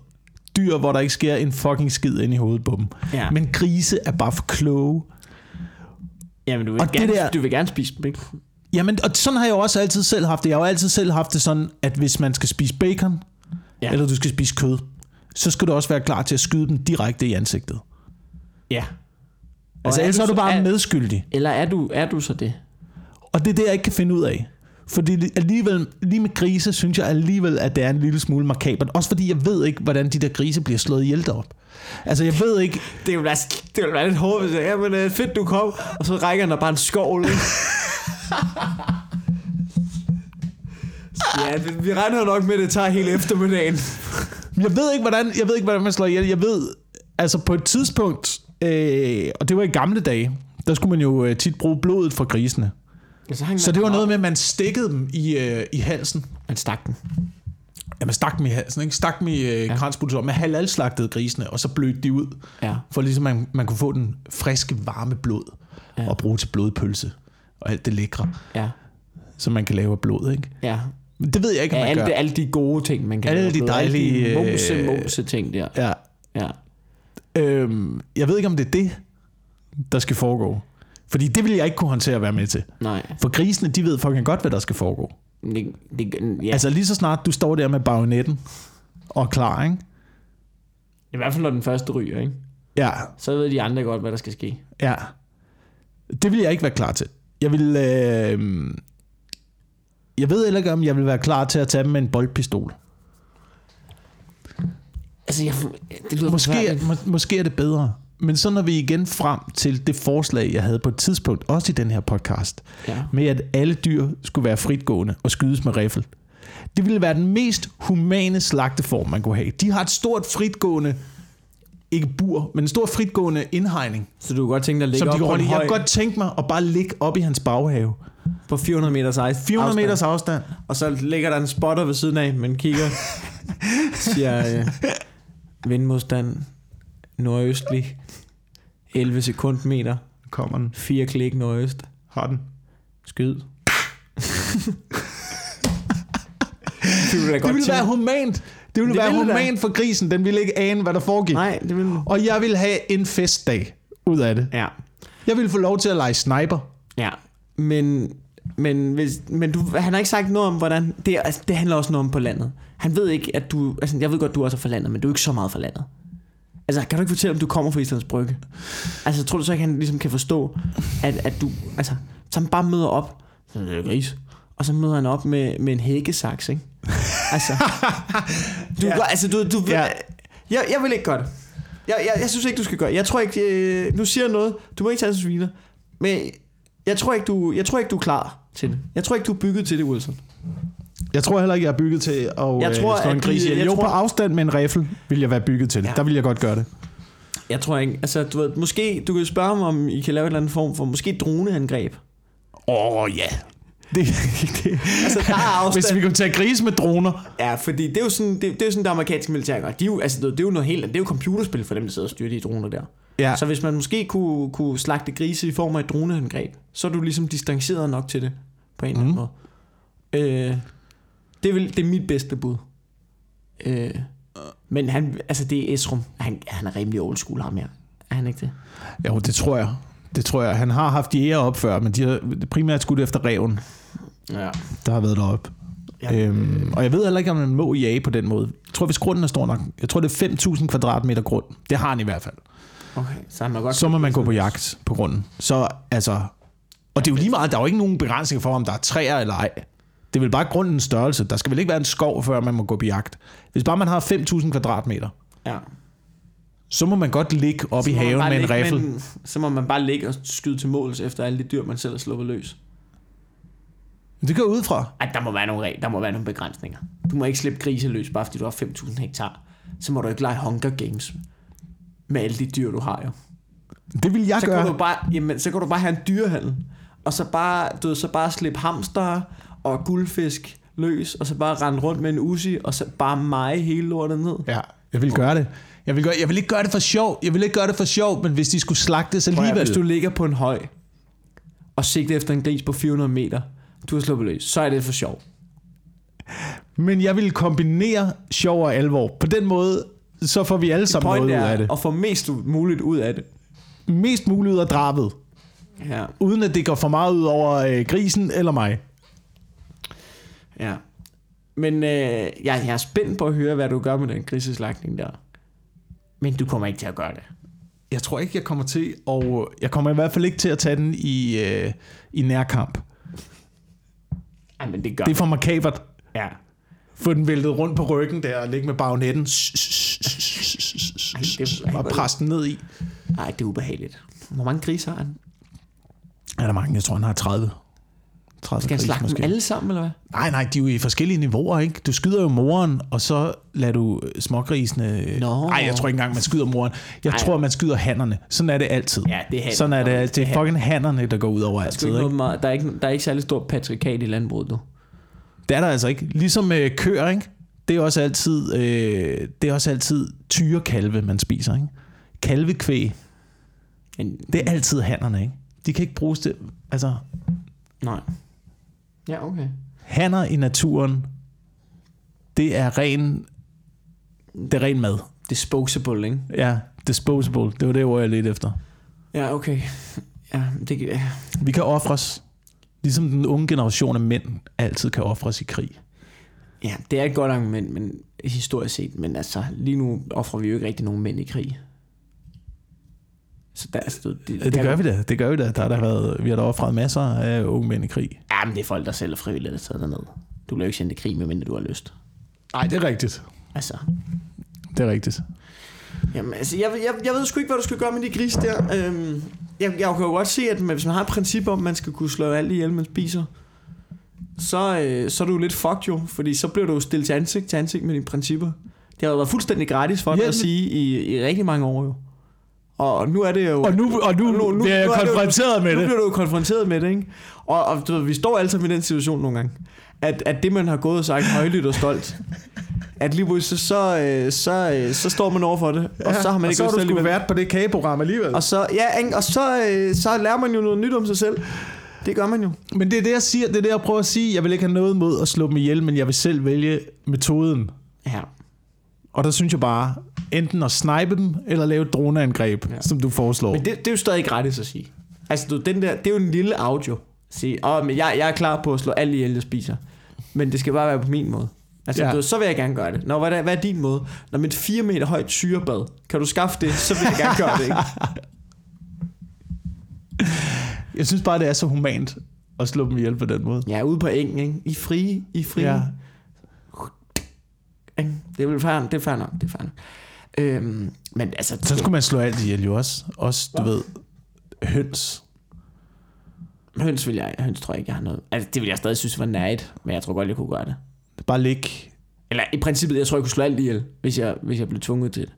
Dyr, hvor der ikke sker en fucking skid ind i hovedet på dem. Ja. Men grise er bare for kloge. Jamen, du vil, Og det gerne, der- du vil gerne spise ikke? Jamen, og sådan har jeg jo også altid selv haft det. Jeg har jo altid selv haft det sådan, at hvis man skal spise bacon, Ja. eller du skal spise kød, så skal du også være klar til at skyde dem direkte i ansigtet. Ja. Altså, er ellers du er du bare er- medskyldig. Eller er du, er du så det? Og det er det, jeg ikke kan finde ud af. Fordi alligevel, lige med grise, synes jeg alligevel, at det er en lille smule markabert. Også fordi jeg ved ikke, hvordan de der grise bliver slået ihjel derop. Altså, jeg ved ikke... Det være, det vil være lidt hårdt, hvis jeg ja, men øh, fedt du kom, og så rækker han bare en skovl, ja, vi- vi regner nok med, at det tager hele eftermiddagen. Jeg ved ikke, hvordan, jeg ved ikke, hvordan man slår ihjel. Jeg ved, altså på et tidspunkt, øh, og det var i gamle dage, der skulle man jo øh, tit bruge blodet fra grisene. Ja, så, Så det var noget med, at man stikkede dem i, øh, i halsen. Man stak den. Ja, man stak dem i halsen, ikke? Stak dem i øh, ja. kransbulser. Man halalslagtede grisene, og så blødte de ud. Ja. For ligesom man, man kunne få den friske, varme blod, Ja. og bruge til blodpølse. Og alt det lækre, Ja. som man kan lave af blod, ikke? Ja. Men det ved jeg ikke, om ja man alle, gør. de, alle de gode ting, man kan Alle lave de blod. dejlige, Alle de mose, øh, mose ting der. Ja. Ja. Øhm, jeg ved ikke, om det er det, der skal foregå. Fordi det vil jeg ikke kunne håndtere at være med til. Nej. For grisene, de ved fucking godt, hvad der skal foregå. Det, det, ja. Altså lige så snart du står der med bajonetten og er klar, ikke? I hvert fald, når den første ryger, ikke? Ja, Så ved de andre godt, hvad der skal ske. ja. Det vil jeg ikke være klar til. Jeg vil... Øh, jeg ved heller ikke, om jeg vil være klar til at tage dem med en boldpistol. Altså, jeg, det lyder Måske, må, måske er det bedre. Men så når vi igen frem til det forslag, jeg havde på et tidspunkt, også i den her podcast, Ja. med at alle dyr skulle være fritgående og skydes med riffel. Det ville være den mest humane slagteform, man kunne have. De har et stort fritgående, ikke bur, men en stor fritgående indhegning, Så du kunne godt tænke dig at ligge op de på en i. Jeg høj, kunne godt tænke mig at bare ligge op i hans baghave. på 400 meters afstand. 400 meters afstand. Og så ligger der en spotter ved siden af, men kigger, siger øh, vindmodstand, nordøstlig, 11 sekundmeter, Kommer den. 4 klik nordøst, Har den. skyd. det ville Det ville være humant. Det ville Det være ville det da. humant for grisen. Den ville ikke ane, hvad der foregik. Nej, det ville Og jeg vil have en festdag ud af det. Ja, Jeg vil få lov til at lege sniper. ja. Men, men, hvis, men du, han har ikke sagt noget om, hvordan... Det, altså, det handler også noget om på landet. Han ved ikke, at du... Altså, jeg ved godt, du også er fra landet, men du er ikke så meget fra landet. Altså, kan du ikke fortælle, om du kommer fra Islands Brygge? Altså, tror du så ikke, han ligesom kan forstå, at, at du... Altså, så han bare møder op. Så er gris. Og så møder han op med, med en hækkesaks, ikke? Altså, du, ja. altså, du, du ja. Ja. jeg, jeg vil ikke gøre det. Jeg, jeg, jeg synes ikke, du skal gøre det. Jeg tror ikke, øh, nu siger jeg noget. Du må ikke tage som sviner. Men jeg tror, ikke, du, jeg tror ikke, du er klar til det. Jeg tror ikke, du er bygget til det, Wilson. Jeg tror heller ikke, jeg er bygget til at Jeg jeg tror, tror, slå at en gris ihjel. Jo, tror- på afstand med en riffel vil jeg være bygget til det. Ja. Der vil jeg godt gøre det. Jeg tror ikke, altså du ved, måske, du kan spørge ham, om I kan lave en eller anden form for, måske droneangreb. Åh, oh, ja. Det, det. Altså, der er afstand. Hvis vi kunne tage grise med droner. Ja, fordi det er jo sådan, det, det er jo sådan, det amerikanske militær gør. De er jo, altså, det er jo noget helt. Det er jo computerspil for dem, der sidder og styrer de droner der. Ja. Så hvis man måske kunne, kunne slagte grise i form af et droneangreb, så er du ligesom distanceret nok til det, på en eller anden Mhm. måde. Øh, det, er vel, det er mit bedste bud. Øh, men han, altså det er Esrum. Han, han er rimelig old school, ham her. Er han ikke det? Jo, det tror jeg. Det tror jeg. Han har haft jæger op før, men de har primært skudt efter reven, Ja. der har været deroppe. Ja. Ja. Øhm, og jeg ved heller ikke, om man må jage på den måde. Jeg tror, hvis grunden er stor nok. Jeg tror, det er 5.000 kvadratmeter grund. Det har han i hvert fald. Okay, så han må godt... Så må man gå på jagt på grunden. Så altså... Og det er jo lige meget, der er jo ikke nogen begrænsning for, om der er træer eller ej. Det er vel bare grundens størrelse. Der skal vel ikke være en skov, før man må gå på jagt. Hvis bare man har 5.000 kvadratmeter, Ja. så må man godt ligge op i haven med en riffel. Så må man bare ligge og skyde til måls efter alle de dyr, man selv har sluppet løs. Det går ud fra. Ej, der må være nogle regler, der må være nogle begrænsninger. Du må ikke slippe grise løs, bare fordi du har 5.000 hektar. Så må du ikke lege Hunger Games med alle de dyr, du har jo. Det vil jeg Så gøre. kan, du bare, jamen, så kan du bare have en dyrehandel. Og så bare, du ved, så bare slippe hamster og guldfisk løs, og så bare rende rundt med en usi, og så bare meje hele lortet ned. Ja, jeg vil gøre det. Jeg vil, gøre, jeg vil ikke gøre det for sjov. Jeg vil ikke gøre det for sjov, men hvis de skulle slagtes alligevel. Hvis du ligger på en høj, og sigter efter en gris på 400 meter, du har sluppet løs, så er det for sjov. Men jeg vil kombinere sjov og alvor. På den måde, så får vi alle sammen noget ud af det. at få mest muligt ud af det. Mest muligt ud af drabet. Ja, uden at det går for meget ud over øh, grisen eller mig. Ja. Men øh, jeg, jeg er spændt på at høre, hvad du gør med den griseslagtning der. Men du kommer ikke til at gøre det. Jeg tror ikke, jeg kommer til, og jeg kommer i hvert fald ikke til at tage den i, øh, i nærkamp. Ej, men det gør Det er for makabert. Ja. Få den væltet rundt på ryggen der, og ligge med bagnetten. Bare presse den ned i. Ej, det er ubehageligt. Hvor mange griser har han? Er der mange? Jeg tror, han har 30. 30 Skal grise slagte dem alle sammen, eller hvad? Nej, nej, de er jo i forskellige niveauer, ikke? Du skyder jo moren, og så lader du smågrisene... Nå. Nej, jeg tror ikke engang, man skyder moren. Jeg Nej. tror, man skyder hannerne. Sådan er det altid. Ja, det er hannerne. Sådan er det. Altid. det er fucking hannerne, der går ud over Der, altid. ikke meget, der, er ikke, der er ikke særlig stor patrikat i landbruget nu. Det er der altså ikke. Ligesom øh, køer, ikke? Det er også altid, øh, det er også altid tyrekalve, man spiser, ikke? Kalvekvæg, det er altid hannerne, ikke? De kan ikke bruges til... Altså, Nej. Ja, okay. hanner i naturen, det er ren... Det er ren mad. Disposable, ikke? Ja, disposable. Det var det ord, jeg lidt efter. Ja, okay. Ja, det, ja. Vi kan ofres, ligesom den unge generation af mænd altid kan ofres i krig. ja, det er et godt argument, men historisk set, men altså, lige nu offrer vi jo ikke rigtig nogen mænd i krig. Så der, altså, det, det, Det, det gør vi da. Det gør vi da. Der har der været, vi har da offret masser af unge mænd i krig. Ja, men det er folk, der selv er frivillige, der tager derned. Du vil jo ikke sende i krig, medmindre du har lyst. Nej, det er rigtigt. Altså, Det er rigtigt. Jamen, altså, jeg, jeg, jeg ved sgu ikke, hvad du skal gøre med de gris der. Øhm, jeg, jeg kan jo godt se, at man, hvis man har et princip om, at man skal kunne slå alt ihjel, man spiser, så, øh, så er du jo lidt fucked jo, fordi så bliver du jo stillet til ansigt til ansigt med dine principper. Det har jo været fuldstændig gratis for dig Ja, at sige i, i rigtig mange år jo. Og nu er det jo... Og nu, og nu, nu, nu bliver jeg nu er det jo- konfronteret med nu det. bliver du jo konfronteret med det, ikke? Og, og du vi står altid i den situation nogle gange, at, at det, man har gået og sagt højlydt og stolt, at lige pludselig så, øh, så, øh, så står man over for det, og så har man og ikke så har du alligevel. været på det kageprogram alligevel. Og så, ja, ikke? og så, øh, så lærer man jo noget nyt om sig selv. Det gør man jo. Men det er det, jeg siger. Det er det, jeg prøver at sige. Jeg vil ikke have noget mod at slå dem ihjel, men jeg vil selv vælge metoden. Ja. Og der synes jeg bare, enten at snipe dem, eller lave et droneangreb, Ja. som du foreslår. Men det, det er jo stadig gratis at sige. Altså, du, den der, det er jo en lille audio. Sige, åh, men jeg, jeg er klar på at slå alle ihjel, jeg spiser. Men det skal bare være på min måde. Altså, ja. Du, så vil jeg gerne gøre det. Nå, hvad er, hvad er din måde? Når et 4 meter højt syrebad, kan du skaffe det, så vil jeg gerne gøre det, ikke? Jeg synes bare, det er så humant at slå dem ihjel på den måde. Ja, ude på engen, ikke? I frie, I frie. Ja. Ikke? Det er vel fair, det er fair nok, det er fair nok. Øhm, men altså... Så skulle man slå alt ihjel jo også. Også, du ved, høns. Høns vil jeg, høns tror jeg ikke, jeg har noget. Altså, det vil jeg stadig synes var nært, men jeg tror godt, jeg kunne gøre det. Bare ligge. Eller i princippet, jeg tror, jeg kunne slå alt ihjel, hvis jeg, hvis jeg blev tvunget til det.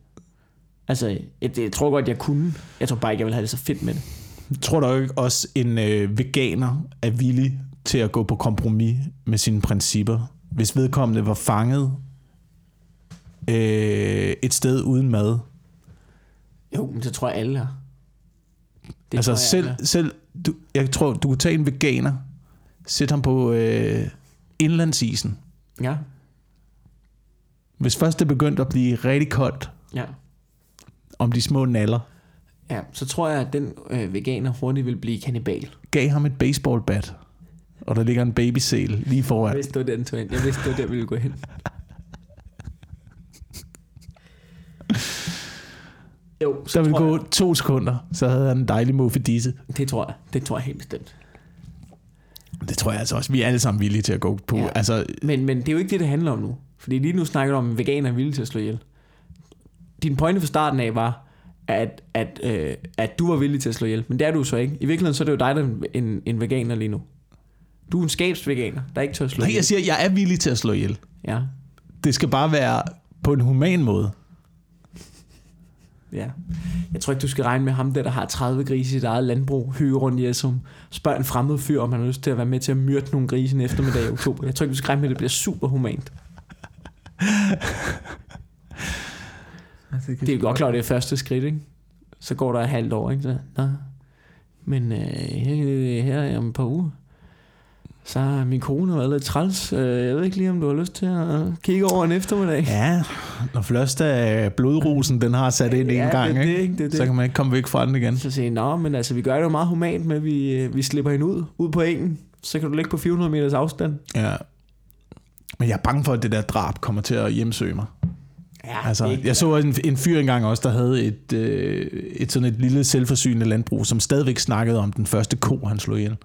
Altså, jeg, jeg tror godt, jeg kunne. Jeg tror bare ikke, jeg ville have det så fedt med det. Tror du ikke også, en øh, veganer er villig til at gå på kompromis med sine principper, hvis vedkommende var fanget øh, et sted uden mad? Jo, men det tror jeg alle er. Det altså jeg, selv, alle selv du, jeg tror, du kunne tage en veganer, sætte ham på øh, indlandsisen. Ja, Hvis først det begyndte at blive rigtig koldt ja. om de små naller, Ja, så tror jeg, at den øh, veganer hurtigt vil blive kannibal. gav ham et baseballbat, og der ligger en babysæl lige Jeg foran. vidste, det var den. Jeg vidste, det var der, vi ville gå hen. Jo, så Der tror gå to sekunder, så havde han en dejlig muffedisse. jeg, det tror jeg. Det tror jeg helt bestemt. Det tror jeg altså også. Vi er alle sammen villige til at gå på. Ja. Altså, Men, men det er jo ikke det, det handler om nu. Fordi lige nu snakker du om, at veganer er villige til at slå ihjel. Din pointe fra starten af var, at, at, øh, at du var villig til at slå ihjel. Men det er du så ikke. I virkeligheden så er det jo dig, der er en, en veganer lige nu. Du er en skabsveganer, der ikke tør at slå nej, ihjel. jeg siger, jeg er villig til at slå ihjel. Ja, Det skal bare være på en human måde. Ja. Jeg tror ikke, du skal regne med ham der, der har 30 grise i sit eget landbrug, høge rundt i som spørger en fremmed fyr, om han har lyst til at være med til at myrde nogle grise en eftermiddag i oktober. Jeg tror ikke, du skal regne med, at det bliver super humant. Det er jo godt klart, det er første skridt, ikke? Så går der et halvt år, ikke? Så, Nå. Men øh, her, her er om et par uger. Så har min kone været lidt træls. Øh, Jeg ved ikke lige, om du har lyst til at kigge over en eftermiddag. Ja, når først er blodrosen, den har sat ind Ja, en gang, det ikke? Det det. så kan man ikke komme væk fra den igen. Så siger jeg, nå, men altså, vi gør det jo meget humant med, at vi, øh, vi slipper hende ud, ud på engen. Så kan du ligge på 400 meters afstand. Ja. Men jeg er bange for, at det der drab kommer til at hjemsøge mig. Ja, Altså, ikke, jeg så en, en fyr engang også, der havde et, øh, et sådan et lille selvforsynende landbrug, som stadigvæk snakkede om den første ko, han slog ihjel.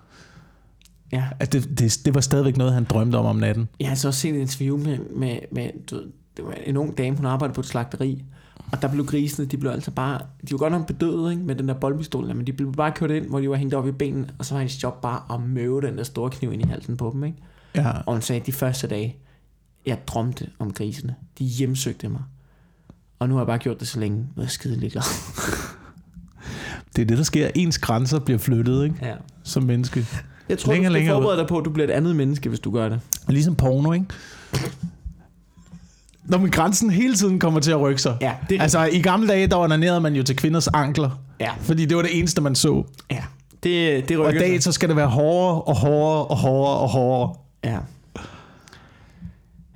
Ja. At det, det, det var stadigvæk noget, han drømte om om natten. Jeg har så også set et interview med, med, med du, det var en ung dame, hun arbejdede på et slagteri, og der blev grisene, de blev altså bare, de var godt nok bedøvet ikke, med den der boldpistol, men de blev bare kørt ind, hvor de var hængt op i benene, og så var hendes job bare at møve den der store kniv ind i halsen på dem, ikke? Ja. Og hun sagde, de første dage, jeg drømte om grisene. De hjemsøgte mig. Og nu har jeg bare gjort det så længe, er jeg skide ligeglad. Det er det, der sker. Ens grænser bliver flyttet, ikke? Ja. Som menneske. Jeg tror, Længere, du skal ud. forberede dig på, at du bliver et andet menneske, hvis du gør det. Ligesom porno, ikke? Når min grænsen hele tiden kommer til at rykke sig. Ja, det er Altså, i gamle dage, der onanerede man jo til kvinders ankler. Ja. Fordi det var det eneste, man så. Ja, det, det Og i rykker dag, så skal det være hårdere og hårdere og hårdere og hårdere. Ja.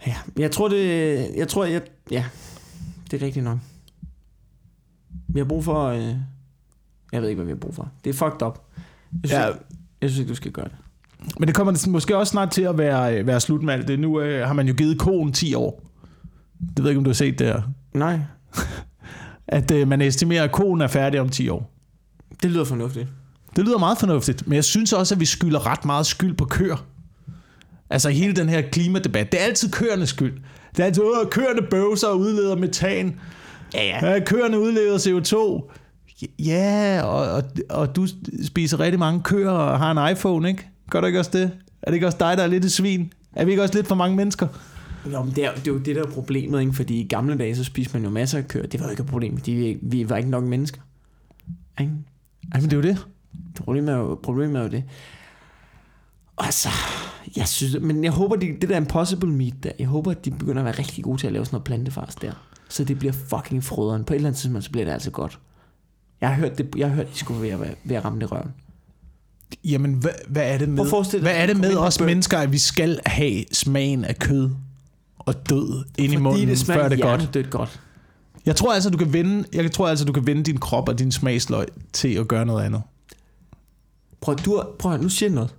Ja, jeg tror det... Jeg tror, jeg... Ja, det er rigtigt nok. Vi har brug for... Øh, jeg ved ikke, hvad vi har brug for. Det er fucked up. Jeg synes, Ja. Jeg synes ikke, du skal gøre det. Men det kommer måske også snart til at være, være slut med alt det. Nu øh, har man jo givet konen 10 år. Det ved jeg ikke, om du har set det her. Nej, At øh, man estimerer, at konen er færdig om 10 år. det lyder fornuftigt. Det lyder meget fornuftigt, men jeg synes også, at vi skylder ret meget skyld på køer. Altså hele den her klimadebat. Det er altid køernes skyld. Det er altid, at køerne bøvser og udleder metan. Ja, ja. Ja, køerne udleder CO2. Ja, og, og, og du spiser rigtig mange køer og har en iPhone, ikke? Gør du ikke også det? Er det ikke også dig, der er lidt et svin? Er vi ikke også lidt for mange mennesker? Jo, men det, er, det er jo det, der er problemet, ikke? Fordi i gamle dage, så spiste man jo masser af køer. Det var jo ikke et problem, fordi vi, vi var ikke nok mennesker. Ikke? Ej, men det er jo det. Problemet er jo, problemet er jo det. Altså, jeg synes, men jeg håber, det, det der Impossible Meat der, jeg håber, at de begynder at være rigtig gode til at lave sådan noget plantefars der. Så det bliver fucking frøderen. På et eller andet tidspunkt, så bliver det altså godt. Jeg har hørt, det, jeg har hørt de skulle være ved, at- ved at ramme det i røven. Jamen, hvad, hvad er det med, dig, hvad er det med os bøn- mennesker, at vi skal have smagen af kød og død ind i munden, det før det er godt? hjernedødt godt. Jeg tror altså, du kan vende, jeg tror altså, du kan vende din krop og din smagsløg til at gøre noget andet. Prøv, du prøv nu siger jeg noget.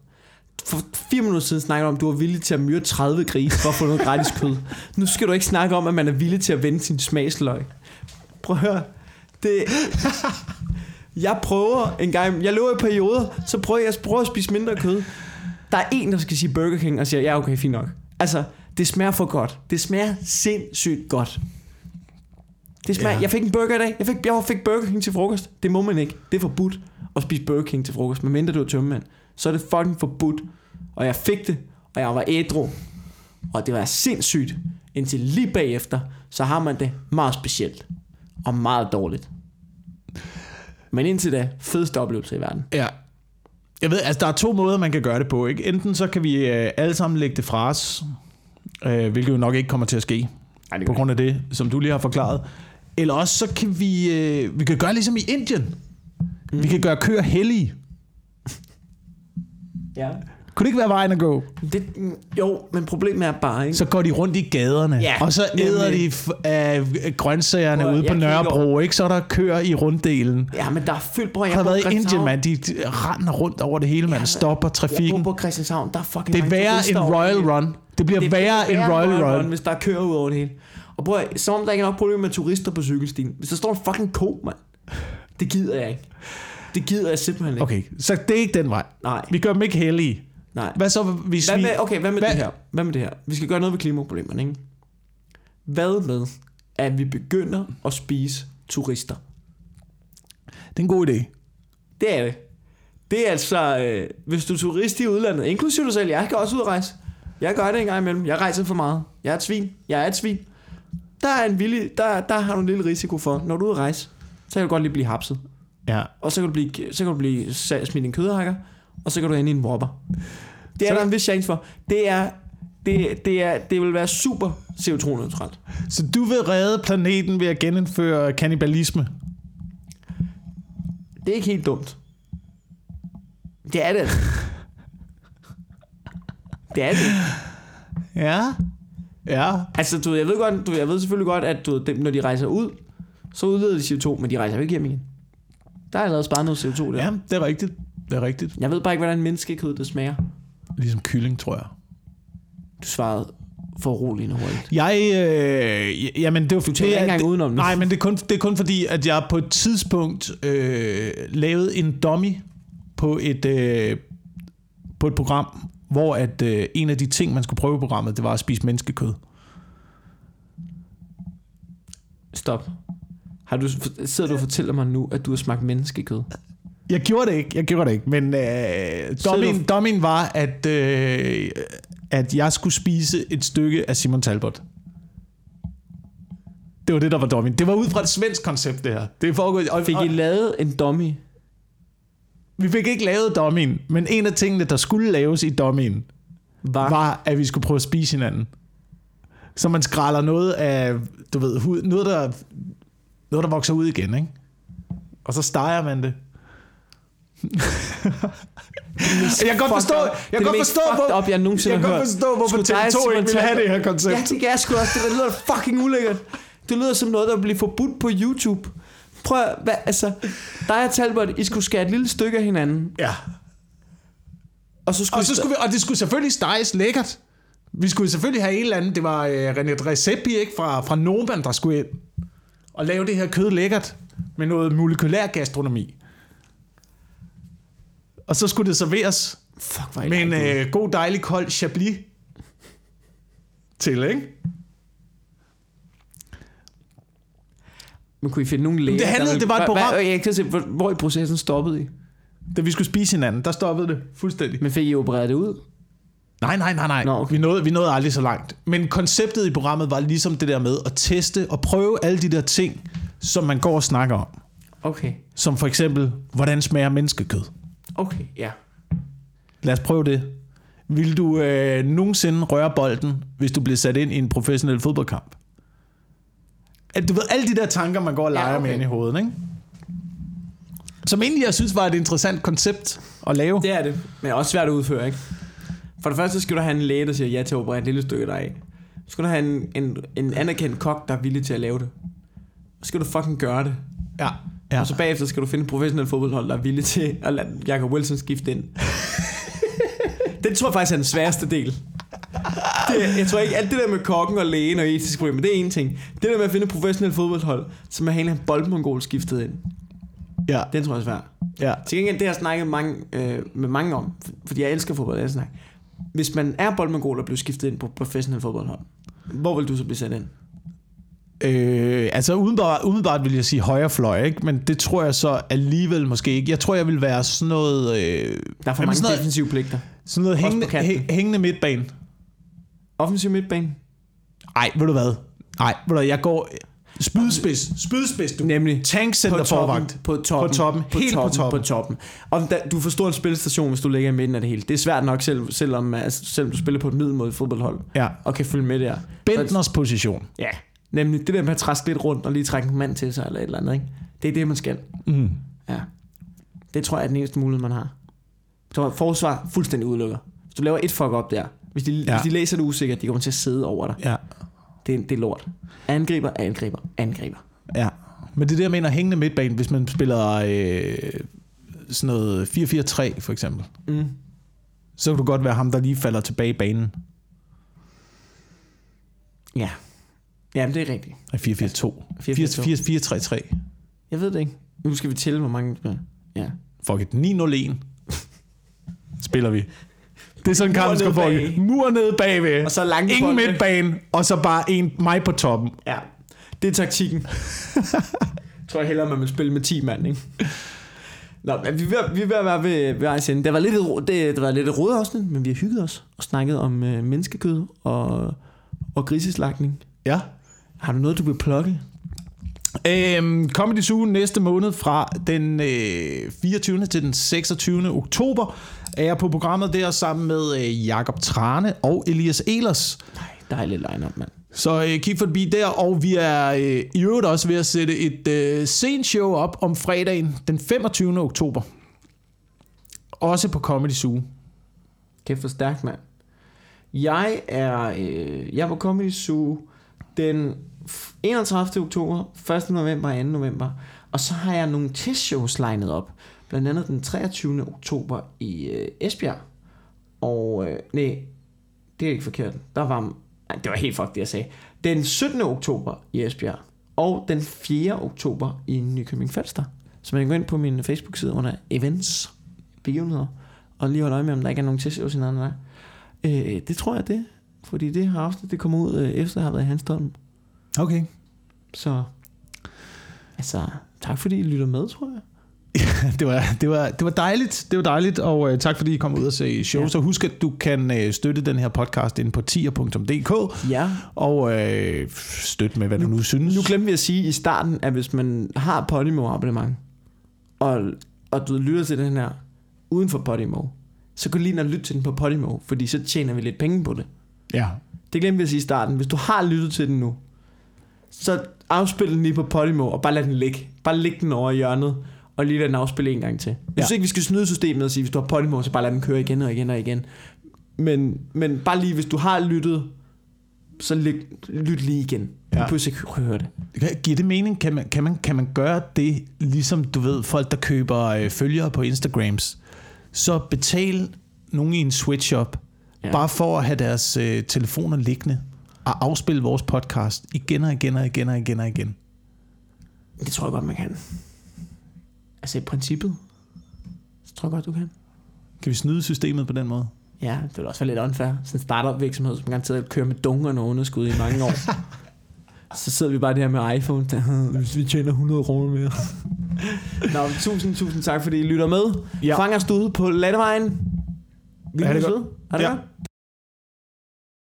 For fire minutter siden snakkede du om, at du var villig til at myrde 30 grise for at få noget gratis kød. Nu skal du ikke snakke om, at man er villig til at vende sin smagsløg. Prøv at høre. Det, jeg prøver en gang, jeg løber i perioder, så prøver jeg, jeg prøver at spise mindre kød. Der er en, der skal sige Burger King, og siger, ja okay, fint nok. Altså, det smager for godt. Det smager sindssygt godt. Det smager, Ja. Jeg fik en burger i dag. Jeg fik, jeg fik Burger King til frokost. Det må man ikke. Det er forbudt at spise Burger King til frokost. medmindre du er tømmemand. Så er det fucking forbudt. Og jeg fik det, og jeg var ædru. Og det var sindssygt. Indtil lige bagefter, så har man det meget specielt. Og meget dårligt. Men indtil da, fedeste oplevelse i verden. Ja. Jeg ved, altså der er to måder, man kan gøre det på. Ikke? Enten så kan vi øh, alle sammen lægge det fra os, øh, hvilket jo nok ikke kommer til at ske, Ej, det på grund af det, som du lige har forklaret. Eller også så kan vi, øh, vi kan gøre ligesom i Indien. Mm. Vi kan gøre køer hellige. Ja. Kunne det ikke være vejen at gå? Det, jo, men problemet er bare, ikke? Så går de rundt i gaderne, Ja, og så æder de af grøntsagerne Prøv, ude på jeg ikke Nørrebro, ikke? Så er der køer i runddelen. Ja, men der er fyldt, bror. Jeg Jeg har været på i Indien, mand. De de render rundt over det hele, man. Ja, Stopper Jeg trafikken. bor på Christianshavn. Der er fucking Det er værre en Royal. Run. Det bliver Det værre en Royal Run. hvis der er kører ud over det hele. Og bror, som om der ikke er nok problem med turister på cykelstien. Hvis der står en fucking ko, mand. Det gider jeg ikke. Det gider jeg simpelthen ikke. Okay, så det er ikke den vej. Nej, Vi gør dem ikke heldige. Nej. Hvad så, hvis Hvad vi... med, okay, hvad med Hvad- det her? Hvad med det her? Vi skal gøre noget ved klimaproblemerne, ikke? Hvad med, at vi begynder at spise turister? Det er en god idé. Det er det. Det er altså, øh, hvis du er turist i udlandet, inklusive dig selv, jeg skal også ud og rejse. Jeg gør det en gang imellem. Jeg rejser for meget. Jeg er et svin. Jeg er et svin. Der, er en villig, der, der har du en lille risiko for, når du er ude at rejse, så kan du godt lige blive hapset. Ja. Og så kan du blive, så kan du blive smidt en kødhakker, og så kan du ende i en whopper. Det er Så- der en vis chance for. Det er, det, det, er, det vil være super CO2-neutralt. Så du vil redde planeten ved at genindføre kannibalisme? Det er ikke helt dumt. Det er det. Det er det. Ja. Ja. Altså, du, jeg ved, godt, du, jeg ved selvfølgelig godt, at du, dem, når de rejser ud, så udleder de CO2, men de rejser jo ikke hjem igen. Der er allerede sparet noget CO2 der. Ja, det er rigtigt. Det er rigtigt. Jeg ved bare ikke, hvordan menneskekød det smager. Ligesom kylling, tror jeg. Du svarede for roligt hurtigt. Jeg, øh, jamen det var Du ikke engang det, udenom det. Nej, men det er, kun, det er kun fordi, at jeg på et tidspunkt øh, lavede en dummy på et, øh, på et program, hvor at øh, en af de ting, man skulle prøve i programmet, det var at spise menneskekød. Stop. Har du, sidder du og fortæller mig nu, at du har smagt menneskekød? Jeg gjorde det ikke, jeg gjorde det ikke, men øh, dummyen, du- dummyen var, at, øh, at jeg skulle spise et stykke af Simon Talbot. Det var det, der var dummyen. Det var ud fra et svensk koncept, det her. Det er foregået, og, Fik I lavet en dummy? Vi fik ikke lavet dummyen, men en af tingene, der skulle laves i dummyen, Var, var, at vi skulle prøve at spise hinanden. Så man skræller noget af, du ved, hud, noget der, noget, der vokser ud igen, ikke? Og så steger man det. Jeg kan godt forstå, jeg kan godt forstå, hvor, op, jeg nogensinde jeg kan godt forstå, hvorfor Skulle dig og TV2 Simon ikke ville have det her koncept. Ja, det kan jeg sgu også. Det lyder fucking ulækkert. Det lyder som noget, der bliver forbudt på YouTube. Prøv at, hvad, altså, dig og Talbot, I skulle skære et lille stykke af hinanden, Ja. og så skulle, Og, så skulle vi, og det skulle selvfølgelig steges lækkert. Vi skulle selvfølgelig have en eller anden, det var øh, René Recepi ikke, fra, fra Noban, der skulle ind og lave det her kød lækkert med noget molekylær gastronomi. Og så skulle det serveres Fuck, hvor med en øh, god, dejlig, kold chablis til, ikke? Men kunne I finde nogle læger? det handlede- der det var et Hva- program- Hvad, jeg kan se, hvor, hvor i processen stoppede I? Da vi skulle spise hinanden, der stoppede det fuldstændig. Men fik I opereret det ud? Nej, nej, nej, nej. Nå, okay. vi, nåede, vi nåede aldrig så langt. Men konceptet i programmet var ligesom det der med at teste og prøve alle de der ting, som man går og snakker om. Okay. Som for eksempel, hvordan smager menneskekød? Okay, ja. Lad os prøve det. Vil du øh, nogensinde røre bolden, hvis du bliver sat ind i en professionel fodboldkamp? At du ved, alle de der tanker, man går og leger Ja, okay. med ind i hovedet, ikke? Som egentlig, jeg synes, var et interessant koncept at lave. Det er det, men også svært at udføre, ikke? For det første skal du have en læge, der siger ja til at operere et lille stykke dig af. Så skal du have en, en, en anerkendt kok, der er villig til at lave det. Så skal du fucking gøre det. Ja. Ja. Og så bagefter skal du finde et professionelt fodboldhold, der er villig til at lade Jacob Wilson skifte ind. den tror jeg faktisk er den sværeste del. Det, jeg tror ikke, alt det der med kokken og lægen og etiske problemer, det er en ting. Det der med at finde et professionelt fodboldhold, som er hele en boldmongol skiftet ind, ja. den tror jeg er svært. ja. Til gengæld, det har jeg snakket mange, øh, med mange om, fordi jeg elsker fodbold, jeg snakker. Hvis man er boldmongol og bliver skiftet ind på professionel fodboldhold, hvor vil du så blive sat ind? Øh, altså umiddelbart, umiddelbart vil jeg sige højre fløj, ikke? men det tror jeg så alligevel måske ikke. Jeg tror, jeg vil være sådan noget, øh, Der er for mange sådan noget- defensive pligter. sådan noget hængende, hæ- hængende midtbane. Offensiv midtbane. Nej, ved du hvad? Nej, ved du hvad, jeg går spydspids. Spydspids, du. Nemlig Tankcenter på toppen, forvagt. på toppen, På toppen. på Helt på toppen, toppen. på toppen. Og da, du får stor en spilstation, hvis du ligger i midten af det hele. Det er svært nok, selv, selvom, altså, selvom du spiller på et middelmådigt fodboldhold, Ja. og kan følge med der. Bentners position. Ja, nemlig det der med at træske lidt rundt og lige trække en mand til sig, eller et eller andet, ikke? Det er det, man skal. Mm. Ja. Det tror jeg er den eneste mulighed, man har. Tror, forsvar fuldstændig udelukker. Hvis du laver et fuck op der, hvis de, ja. Hvis de læser det usikkert, de kommer til at sidde over dig. Ja. Det, det er lort. Angriber, angriber, angriber. ja. Men det er det, jeg mener hængende midtbane, hvis man spiller øh, sådan noget 4-4-3 for eksempel. Mm. Så kan du godt være ham, der lige falder tilbage i banen. Ja. Jamen, det er rigtigt. Nej, 4-4-2. 4-4-2. 4-3-3. Jeg ved det ikke. Nu skal vi tælle, hvor mange... Ja. Fuck it. 9-0-1. Spiller vi. Det er sådan en kamp, Mur der skal bag. mur ned bagved. Og så lange Ingen bolde. midtbane, og så bare en mig på toppen. Ja. Det er taktikken. jeg tror hellere, man vil spille med 10 mand, ikke? Nå, men vi er ved, vi er ved at være ved, ved. Det var lidt, et det, det var lidt et rodet afsnit, men vi har hygget os og snakket om øh, menneskekød og, og griseslagning. Ja. Har du noget, du vil plukke? Øhm, Comedy Zoo næste måned fra den øh, 24. til den 26. oktober er jeg på programmet der sammen med øh, Jakob Trane og Elias Elers. Nej, dejligt line-up, mand. Så øh, kig forbi der, og vi er øh, i øvrigt også ved at sætte et øh, sent show op om fredagen den 25. oktober. Også på Comedy Zoo. Kæft for stærkt, mand. Jeg er, øh, jeg er på Comedy Zoo den 31. oktober, 1. november og 2. november. Og så har jeg nogle testshows lined op. Blandt andet den 23. oktober i øh, Esbjerg. Og øh, nej, det er ikke forkert. Der var, nej, det var helt fuck det, jeg sagde. Den 17. oktober i Esbjerg. Og den 4. oktober i Nykøbing Falster. Så man kan gå ind på min Facebook-side under events, begivenheder, og lige holde øje med, om der ikke er nogen testshows i nærheden af. Øh, det tror jeg det. Fordi det har afsnit, det kommer ud øh, efter at have været i Hanstholm. Okay. Så altså, tak fordi I lytter med, tror jeg. det, var, det, var, det var dejligt, det var dejligt, og uh, tak fordi I kom ud og se show. Ja. Så husk, at du kan uh, støtte den her podcast ind på tier.dk, Ja. og uh, støtte med, hvad du nu synes. Nu glemte vi at sige i starten, at hvis man har Podimo abonnement, og, og du lytter til den her uden for Podimo, så kan du lige lytte til den på Podimo, fordi så tjener vi lidt penge på det. Ja. Det glemte vi at sige i starten. Hvis du har lyttet til den nu, så afspil den lige på Podimo, og bare lad den ligge. Bare læg den over i hjørnet, og lige lad den afspille en gang til. Jeg synes Ja. ikke, vi skal snyde systemet og sige, hvis du har Podimo, så bare lad den køre igen og igen og igen. Men, men bare lige, hvis du har lyttet, så lyt, lyt lige igen. Du Ja. behøver ikke høre det. Giver det mening? Kan man, kan, man, kan man gøre det, ligesom du ved, folk der køber øh, følgere på Instagrams, så betal nogen i en switch-up, ja. bare for at have deres øh, telefoner liggende, og afspille vores podcast igen og igen og igen og igen og igen. Det tror jeg godt, man kan. Altså i princippet, så tror jeg godt, du kan. Kan vi snyde systemet på den måde? Ja, det vil også være lidt unfair. Sådan en startup virksomhed, som kan og køre med dunkerne underskud i mange år. så sidder vi bare der med iPhone, der, hvis vi tjener 100 kroner mere. Nå, tusind, tusind tak, fordi I lytter med. Ja. Fang os ude på landevejen. Vi Ha' det godt. Er det Ja. godt?